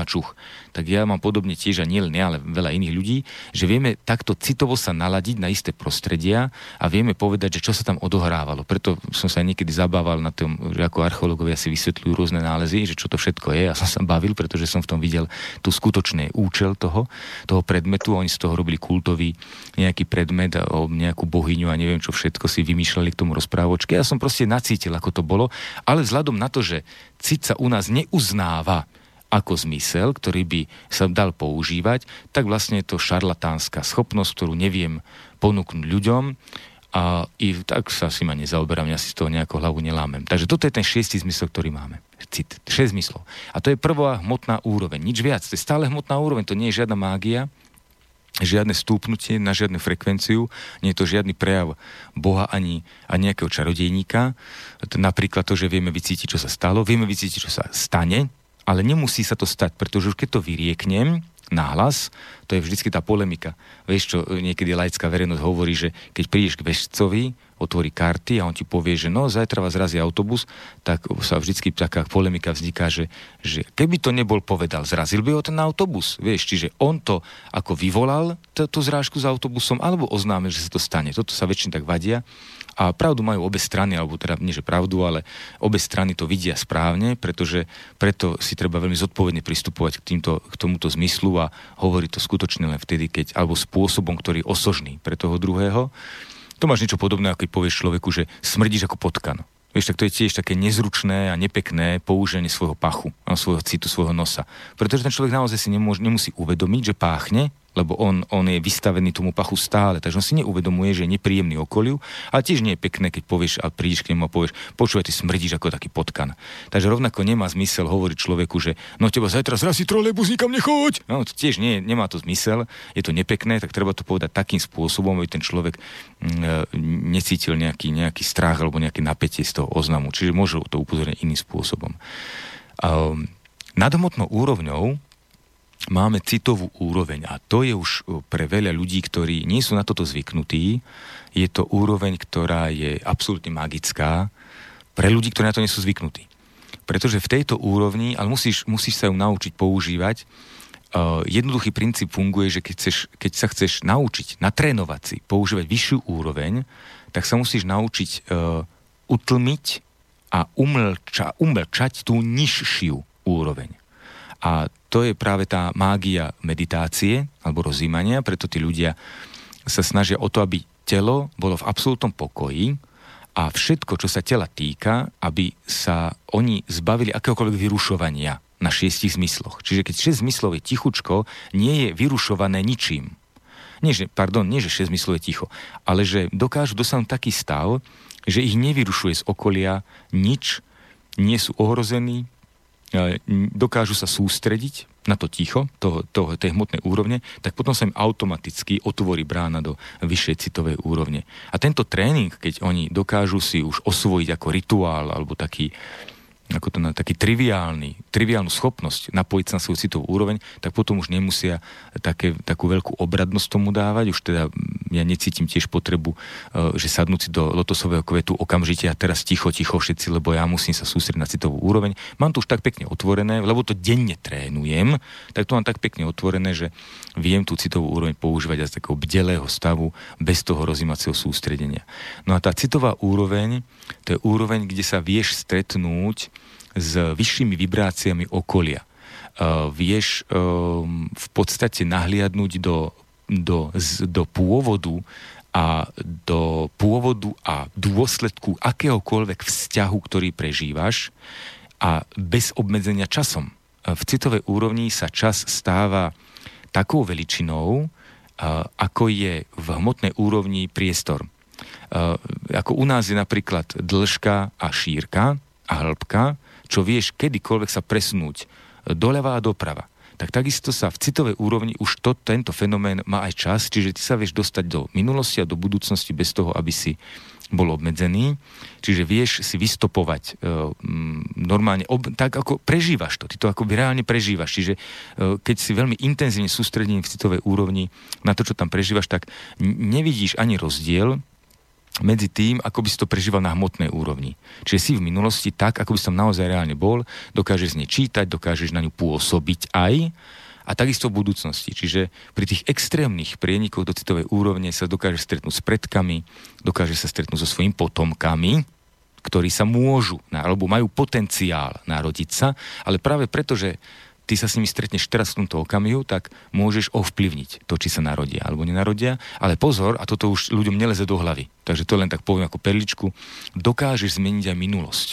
Tak ja mám podobne tiež, a nie len ja, ale veľa iných ľudí, že vieme takto citovo sa naladiť na isté prostredia a vieme povedať, že čo sa tam odohrávalo. Preto som sa niekedy zabával na tom, že ako archeológovia si vysvetľujú rôzne nálezy, že čo to všetko je. Ja som sa bavil, pretože som v tom videl tu skutočný účel toho, toho predmetu. Oni z toho robili kultový nejaký predmet o nejakú bohyňu a neviem čo všetko si vymýšľali k tomu rozprávočke. Ja som proste nacítil, ako to bolo, ale vzhľadom na to, že cit sa u nás neuznáva ako zmysel, ktorý by sa dal používať, tak vlastne je to šarlatánska schopnosť, ktorú neviem ponúknuť ľuďom a i tak sa si ma nezaoberám, ja si z toho nejakú hlavu nelámem. Takže toto je ten šiestý zmysel, ktorý máme. Cit. Šesť zmyslov. A to je prvá hmotná úroveň. Nič viac. To je stále hmotná úroveň. To nie je žiadna mágia, žiadne stúpnutie na žiadnu frekvenciu, nie je to žiadny prejav Boha ani, ani nejakého čarodejníka. Napríklad to, že vieme vycítiť, čo sa stalo, vieme vycítiť, čo sa stane, ale nemusí sa to stať, pretože už keď to vyrieknem, náhlas, to je vždycky tá polemika. Vieš, čo niekedy laická verejnosť hovorí, že keď prídeš k vešcovi, otvorí karty a on ti povie, že no, zajtra vás zrazí autobus, tak sa vždycky taká polemika vzniká, že, že keby to nebol povedal, zrazil by ho ten autobus, vieš, čiže on to ako vyvolal, tú zrážku s autobusom, alebo oznámil, že sa to stane. Toto sa väčšine tak vadia. A pravdu majú obe strany, alebo teda nie že pravdu, ale obe strany to vidia správne, pretože preto si treba veľmi zodpovedne pristupovať k, týmto, k tomuto zmyslu a hovoriť to skutočne len vtedy, keď, alebo spôsobom, ktorý je osožný pre toho druhého. To máš niečo podobné, ako keď povieš človeku, že smrdíš ako potkan. Vieš, tak to je tiež také nezručné a nepekné použenie svojho pachu, svojho citu, svojho nosa. Pretože ten človek naozaj si nemôže, nemusí uvedomiť, že páchne, lebo on, on je vystavený tomu pachu stále, takže on si neuvedomuje, že je nepríjemný okoliu, ale tiež nie je pekné, keď povieš a prídeš k nemu a povieš, počúvaj, ty smrdíš ako taký potkan. Takže rovnako nemá zmysel hovoriť človeku, že no teba zajtra zrazí trolejbus, nikam nechoď. No to tiež nie, nemá to zmysel, je to nepekné, tak treba to povedať takým spôsobom, aby ten človek mm, e, necítil nejaký, nejaký strach alebo nejaké napätie z toho oznamu. Čiže môže to upozorniť iným spôsobom. Um, nadhmotnou úrovňou máme citovú úroveň a to je už e, pre veľa ľudí, ktorí nie sú na toto zvyknutí, je to úroveň, ktorá je absolútne magická pre ľudí, ktorí na to nie sú zvyknutí. Pretože v tejto úrovni, ale musíš, musíš sa ju naučiť používať, uh, jednoduchý princíp funguje, že keď, chceš, keď sa chceš naučiť, natrénovať si, používať vyššiu úroveň, tak sa musíš naučiť uh, utlmiť a umlča, umlčať tú nižšiu úroveň. A to je práve tá mágia meditácie alebo rozímania, preto tí ľudia sa snažia o to, aby telo bolo v absolútnom pokoji a všetko, čo sa tela týka, aby sa oni zbavili akéhokoľvek vyrušovania na šiestich zmysloch. Čiže keď šesť zmyslov je tichučko, nie je vyrušované ničím. Nie, že, pardon, nie, že šesť zmyslov je ticho, ale že dokážu dosiahnuť taký stav, že ich nevyrušuje z okolia nič, nie sú ohrození, dokážu sa sústrediť na to ticho, toho, toho, tej hmotnej úrovne, tak potom sa im automaticky otvorí brána do vyššej citovej úrovne. A tento tréning, keď oni dokážu si už osvojiť ako rituál alebo taký, ako to na taký triviálny, triviálnu schopnosť napojiť sa na svoju citovú úroveň, tak potom už nemusia také, takú veľkú obradnosť tomu dávať. Už teda ja necítim tiež potrebu, e, že sadnúť si do lotosového kvetu okamžite a teraz ticho, ticho všetci, lebo ja musím sa sústrediť na citovú úroveň. Mám to už tak pekne otvorené, lebo to denne trénujem, tak to mám tak pekne otvorené, že viem tú citovú úroveň používať aj z takého bdelého stavu, bez toho rozímacieho sústredenia. No a tá citová úroveň, to je úroveň, kde sa vieš stretnúť s vyššími vibráciami okolia. Uh, vieš um, v podstate nahliadnúť do, do, z, do pôvodu a do pôvodu a dôsledku akéhokoľvek vzťahu, ktorý prežívaš a bez obmedzenia časom. V citovej úrovni sa čas stáva takou veličinou, ako je v hmotnej úrovni priestor. Ako u nás je napríklad dĺžka a šírka a hĺbka, čo vieš kedykoľvek sa presunúť e, doľava a doprava tak takisto sa v citovej úrovni už to, tento fenomén má aj čas, čiže ty sa vieš dostať do minulosti a do budúcnosti bez toho, aby si bol obmedzený. Čiže vieš si vystopovať e, normálne, ob, tak ako prežívaš to, ty to ako reálne prežívaš. Čiže e, keď si veľmi intenzívne sústredený v citovej úrovni na to, čo tam prežívaš, tak nevidíš ani rozdiel medzi tým, ako by si to prežíval na hmotnej úrovni. Čiže si v minulosti tak, ako by som naozaj reálne bol, dokážeš z nej čítať, dokážeš na ňu pôsobiť aj a takisto v budúcnosti. Čiže pri tých extrémnych prienikoch do citovej úrovne sa dokážeš stretnúť s predkami, dokážeš sa stretnúť so svojimi potomkami, ktorí sa môžu, alebo majú potenciál narodiť sa, ale práve preto, že ty sa s nimi stretneš teraz v tomto okamihu, tak môžeš ovplyvniť to, či sa narodia alebo nenarodia. Ale pozor, a toto už ľuďom neleze do hlavy, takže to len tak poviem ako perličku, dokážeš zmeniť aj minulosť.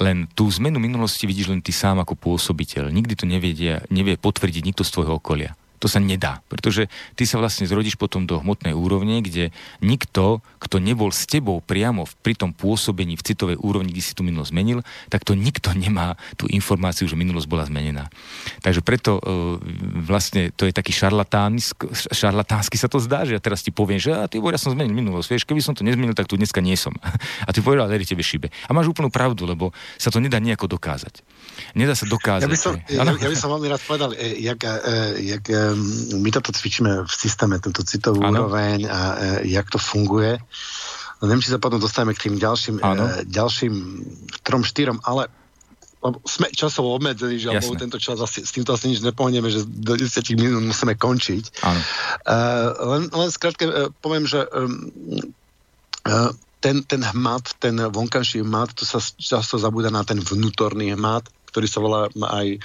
Len tú zmenu minulosti vidíš len ty sám ako pôsobiteľ. Nikdy to nevie, nevie potvrdiť nikto z tvojho okolia. To sa nedá, pretože ty sa vlastne zrodíš potom do hmotnej úrovne, kde nikto, kto nebol s tebou priamo pri tom pôsobení v citovej úrovni, kde si tú minulosť zmenil, tak to nikto nemá tú informáciu, že minulosť bola zmenená. Takže preto uh, vlastne to je taký šarlatánsky sa to zdá, že ja teraz ti poviem, že a ty ja som zmenil minulosť, vieš, keby som to nezmenil, tak tu dneska nie som. A ty povedal, že tebe šibe. A máš úplnú pravdu, lebo sa to nedá nejako dokázať. Nedá sa dokázať. Ja by som, ja, ja by som veľmi rád povedal, e, jak, e, jak my toto cvičíme v systéme, tento citovú ano. úroveň a e, jak to funguje. No, neviem, či sa potom dostaneme k tým ďalším, e, ďalším trom, štyrom, ale lebo sme časovo obmedzení, že alebo tento čas asi, s týmto asi nič nepohneme, že do 10 minút musíme končiť. Uh, len, len skrátke uh, poviem, že um, uh, ten, ten hmat, ten vonkajší hmat, to sa často zabúda na ten vnútorný hmat, ktorý sa volá aj e,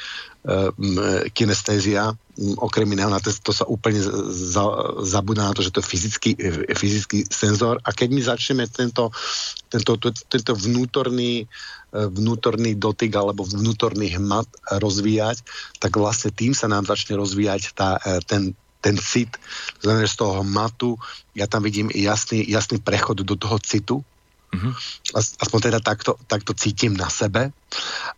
kinestézia, okrem iného, na to, sa úplne za, zabúda na to, že to je fyzický, e, fyzický senzor. A keď my začneme tento, tento, tento vnútorný, e, vnútorný dotyk alebo vnútorný hmat rozvíjať, tak vlastne tým sa nám začne rozvíjať tá, ten, ten cit, znamená, z toho matu, ja tam vidím jasný, jasný prechod do toho citu, Mm-hmm. Aspoň teda takto, takto cítim na sebe.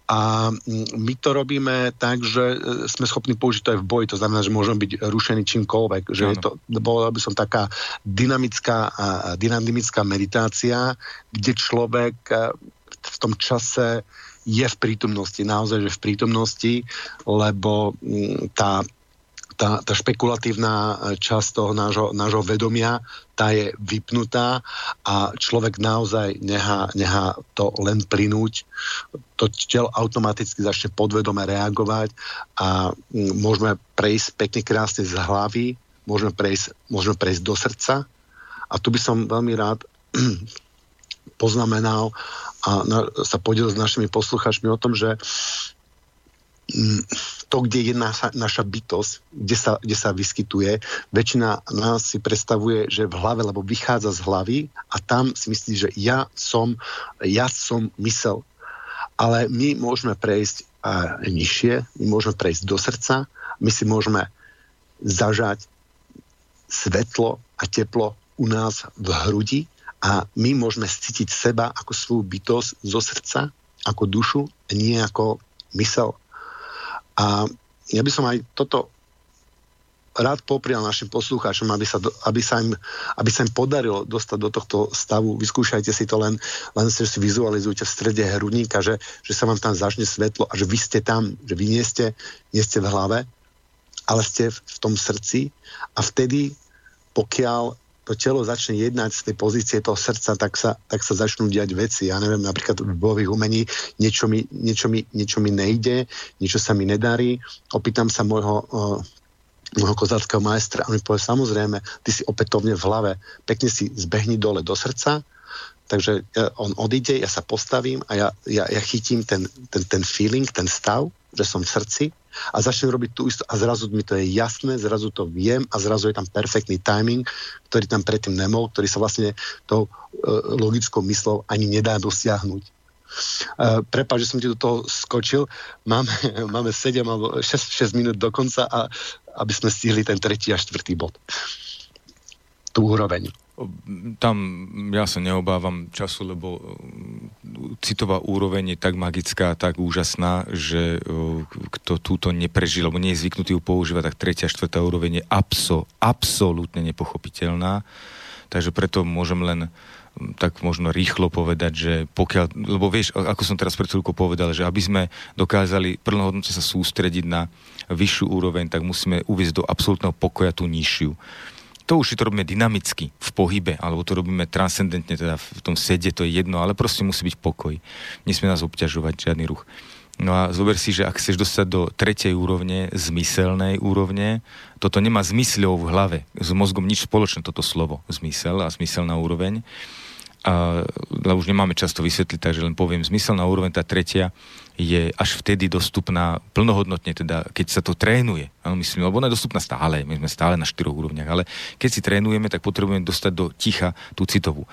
A mm, my to robíme tak, že e, sme schopní použiť to aj v boji. To znamená, že môžeme byť rušení čímkoľvek. Že je to, bola by som taká dynamická, dynamická meditácia, kde človek e, v tom čase je v prítomnosti, naozaj, že v prítomnosti, lebo mm, tá tá, tá špekulatívna e, časť toho nášho, nášho vedomia, tá je vypnutá a človek naozaj nechá, nechá to len plynúť. To telo automaticky začne podvedome reagovať a môžeme prejsť pekne krásne z hlavy, môžeme prejsť, môžeme prejsť do srdca a tu by som veľmi rád poznamenal a na, sa podiel s našimi posluchačmi o tom, že to, kde je naša, naša bytosť, kde sa, kde sa vyskytuje, väčšina nás si predstavuje, že v hlave, lebo vychádza z hlavy a tam si myslí, že ja som, ja som mysel. Ale my môžeme prejsť a nižšie, my môžeme prejsť do srdca, my si môžeme zažať svetlo a teplo u nás v hrudi a my môžeme cítiť seba ako svoju bytosť zo srdca, ako dušu, nie ako mysel. A ja by som aj toto rád poprial našim poslucháčom, aby sa, aby, sa im, aby sa im podarilo dostať do tohto stavu. Vyskúšajte si to len, len si vizualizujte v strede hrudníka, že, že sa vám tam začne svetlo a že vy ste tam, že vy nie ste, nie ste v hlave, ale ste v, v tom srdci a vtedy, pokiaľ to telo začne jednať z tej pozície toho srdca, tak sa, tak sa začnú diať veci. Ja neviem, napríklad v bojových umení niečo mi, niečo, mi, niečo mi nejde, niečo sa mi nedarí. Opýtam sa môjho, môjho kozáckého majstra a mi povie, samozrejme, ty si opätovne v hlave, pekne si zbehni dole do srdca, takže on odíde, ja sa postavím a ja, ja, ja chytím ten, ten, ten feeling, ten stav, že som v srdci a začnem robiť tú istú a zrazu mi to je jasné, zrazu to viem a zrazu je tam perfektný timing, ktorý tam predtým nemol, ktorý sa vlastne tou e, logickou myslou ani nedá dosiahnuť. Uh, prepáč, že som ti do toho skočil. Máme, máme 7 alebo 6, 6 minút do konca, a, aby sme stihli ten tretí a štvrtý bod. Tú úroveň tam ja sa neobávam času, lebo citová úroveň je tak magická, tak úžasná, že kto túto neprežil, alebo nie je zvyknutý ju používať, tak tretia, štvrtá úroveň je abso, absolútne nepochopiteľná. Takže preto môžem len tak možno rýchlo povedať, že pokiaľ, lebo vieš, ako som teraz pred chvíľkou povedal, že aby sme dokázali plnohodnotne sa sústrediť na vyššiu úroveň, tak musíme uviezť do absolútneho pokoja tú nižšiu to už si to robíme dynamicky, v pohybe, alebo to robíme transcendentne, teda v tom sede, to je jedno, ale proste musí byť pokoj. Nesmie nás obťažovať žiadny ruch. No a zober si, že ak chceš dostať do tretej úrovne, zmyselnej úrovne, toto nemá zmysľov v hlave. S mozgom nič spoločné toto slovo, zmysel a zmyselná úroveň a, lebo už nemáme často vysvetliť, takže len poviem, zmyselná úroveň, tá tretia, je až vtedy dostupná plnohodnotne, teda keď sa to trénuje. Áno, myslím, lebo ona je dostupná stále, my sme stále na štyroch úrovniach, ale keď si trénujeme, tak potrebujeme dostať do ticha tú citovú.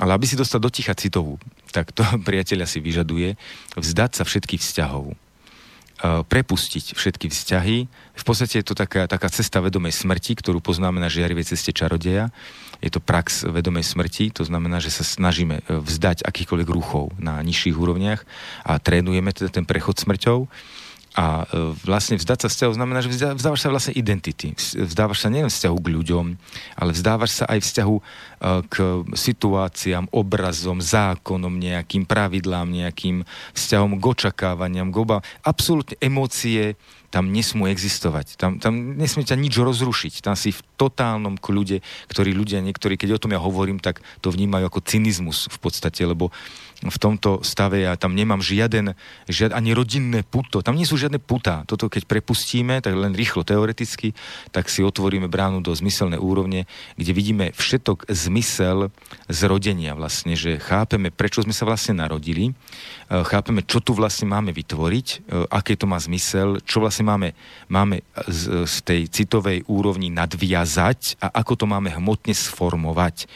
Ale aby si dostal do ticha citovú, tak to priateľa si vyžaduje vzdať sa všetkých vzťahov prepustiť všetky vzťahy. V podstate je to taká, taká cesta vedomej smrti, ktorú poznáme na žiarivej ceste čarodeja je to prax vedomej smrti, to znamená, že sa snažíme e, vzdať akýchkoľvek ruchov na nižších úrovniach a trénujeme teda ten prechod smrťou. A e, vlastne vzdať sa vzťahu znamená, že vzdávaš sa vlastne identity. Vzdávaš sa nielen vzťahu k ľuďom, ale vzdávaš sa aj vzťahu e, k situáciám, obrazom, zákonom, nejakým pravidlám, nejakým vzťahom k očakávaniam, k obám. Absolútne emócie, tam nesmú existovať. Tam, tam nesmie ťa nič rozrušiť. Tam si v totálnom kľude, ktorí ľudia niektorí, keď o tom ja hovorím, tak to vnímajú ako cynizmus v podstate, lebo v tomto stave ja tam nemám žiaden, žiad, ani rodinné puto. Tam nie sú žiadne putá. Toto keď prepustíme, tak len rýchlo teoreticky, tak si otvoríme bránu do zmyselnej úrovne, kde vidíme všetok zmysel zrodenia vlastne, že chápeme, prečo sme sa vlastne narodili, e, chápeme, čo tu vlastne máme vytvoriť, e, aké to má zmysel, čo vlastne máme, máme z, z tej citovej úrovni nadviazať a ako to máme hmotne sformovať.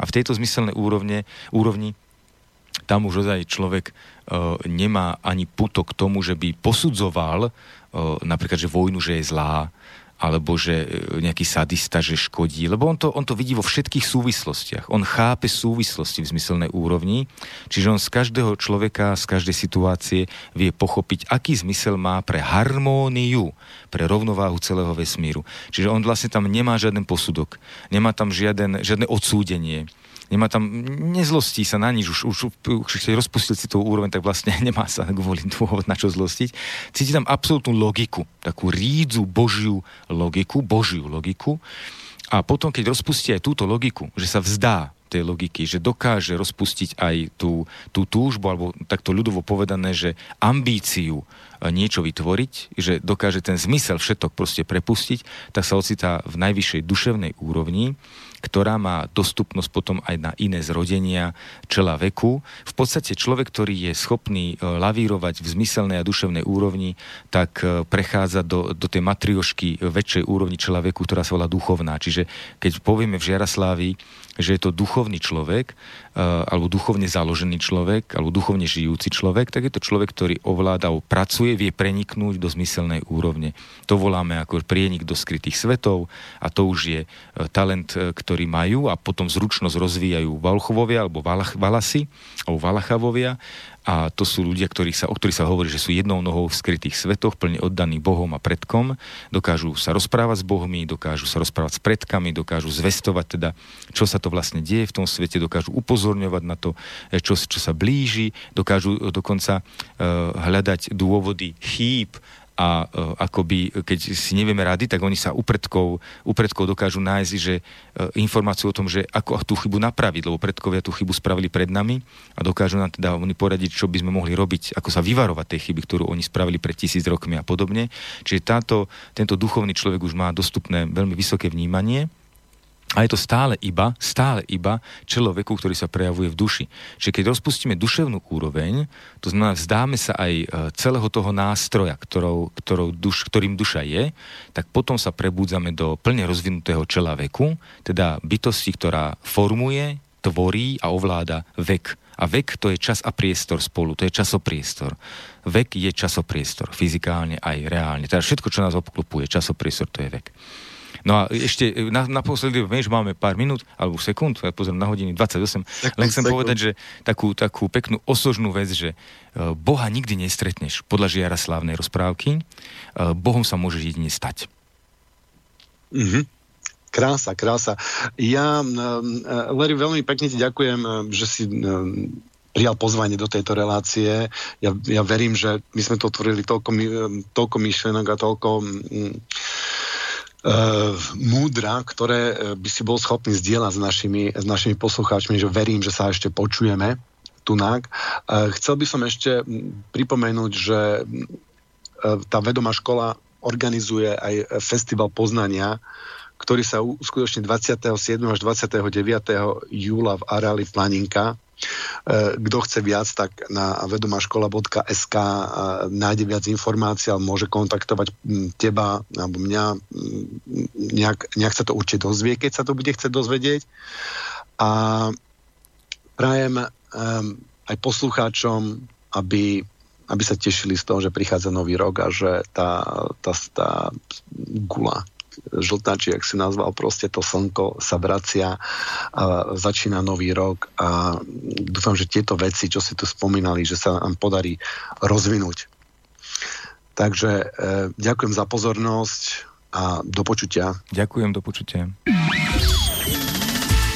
A v tejto zmyselnej úrovne, úrovni tam už ozaj človek uh, nemá ani puto k tomu, že by posudzoval uh, napríklad, že vojnu, že je zlá, alebo že e, nejaký sadista, že škodí, lebo on to, on to vidí vo všetkých súvislostiach. On chápe súvislosti v zmyselnej úrovni, čiže on z každého človeka, z každej situácie vie pochopiť, aký zmysel má pre harmóniu, pre rovnováhu celého vesmíru. Čiže on vlastne tam nemá žiaden posudok, nemá tam žiaden, žiadne odsúdenie, nemá tam, nezlostí sa na nič, už, už, už keď rozpustil si tú úroveň, tak vlastne nemá sa kvôli dôvod na čo zlostiť. Cíti tam absolútnu logiku, takú rídzu božiu logiku, božiu logiku. A potom, keď rozpustí aj túto logiku, že sa vzdá tej logiky, že dokáže rozpustiť aj tú, tú túžbu, alebo takto ľudovo povedané, že ambíciu e, niečo vytvoriť, že dokáže ten zmysel všetok proste prepustiť, tak sa ocitá v najvyššej duševnej úrovni ktorá má dostupnosť potom aj na iné zrodenia čela veku. V podstate človek, ktorý je schopný e, lavírovať v zmyselnej a duševnej úrovni, tak e, prechádza do, do tej matriošky väčšej úrovni čela veku, ktorá sa volá duchovná. Čiže keď povieme v Žiaraslávii, že je to duchovný človek, alebo duchovne založený človek, alebo duchovne žijúci človek, tak je to človek, ktorý ovláda, pracuje, vie preniknúť do zmyselnej úrovne. To voláme ako prienik do skrytých svetov a to už je e, talent, e, ktorý majú a potom zručnosť rozvíjajú Valchovovia alebo Valasy alebo Valachavovia a to sú ľudia, ktorých sa, o ktorých sa hovorí, že sú jednou nohou v skrytých svetoch, plne oddaní Bohom a predkom, dokážu sa rozprávať s Bohmi, dokážu sa rozprávať s predkami, dokážu zvestovať teda, čo sa to vlastne deje v tom svete, dokážu upozorňovať na to, e, čo, čo sa blíži, dokážu dokonca uh, hľadať dôvody chýb, a akoby, keď si nevieme rady, tak oni sa u predkov, u predkov dokážu nájsť, že informáciu o tom, že ako tú chybu napraviť, lebo predkovia tú chybu spravili pred nami a dokážu nám teda oni poradiť, čo by sme mohli robiť, ako sa vyvarovať tej chyby, ktorú oni spravili pred tisíc rokmi a podobne. Čiže táto, tento duchovný človek už má dostupné veľmi vysoké vnímanie a je to stále iba, stále iba človeku, ktorý sa prejavuje v duši. Čiže keď rozpustíme duševnú úroveň, to znamená, vzdáme sa aj e, celého toho nástroja, ktorou, ktorou duš, ktorým duša je, tak potom sa prebúdzame do plne rozvinutého čela veku, teda bytosti, ktorá formuje, tvorí a ovláda vek. A vek to je čas a priestor spolu, to je časopriestor. Vek je časopriestor, fyzikálne aj reálne. Teda všetko, čo nás obklopuje, časopriestor, to je vek. No a ešte e, na, naposledy, vieš, máme pár minút alebo sekúnd, ja pozriem na hodiny 28, tak len chcem sekund. povedať, že takú, takú peknú osožnú vec, že uh, Boha nikdy nestretneš podľa žiara slávnej rozprávky, uh, Bohom sa môže jedine stať. Mhm. Krása, krása. Ja, Larry, veľmi pekne ti ďakujem, že si prijal pozvanie do tejto relácie. Ja, ja verím, že my sme to otvorili toľko, toľko myšlenok a toľko múdra, ktoré e, by si bol schopný zdieľať s našimi, s našimi poslucháčmi, že verím, že sa ešte počujeme tunák. Uh, chcel by som ešte pripomenúť, že tá vedomá škola organizuje aj festival poznania, ktorý sa uskutoční 27. až 29. júla v areáli Planinka E, kto chce viac, tak na vedomaškola.sk e, nájde viac informácií, ale môže kontaktovať teba alebo mňa. Nejak, nejak sa to určite dozvie, keď sa to bude chcieť dozvedieť. A prajem um, aj poslucháčom, aby, aby sa tešili z toho, že prichádza nový rok a že tá, tá, tá gula žltači, ak si nazval, proste to slnko sa vracia a začína nový rok a dúfam, že tieto veci, čo si tu spomínali, že sa nám podarí rozvinúť. Takže e, ďakujem za pozornosť a do počutia. Ďakujem, do počutia.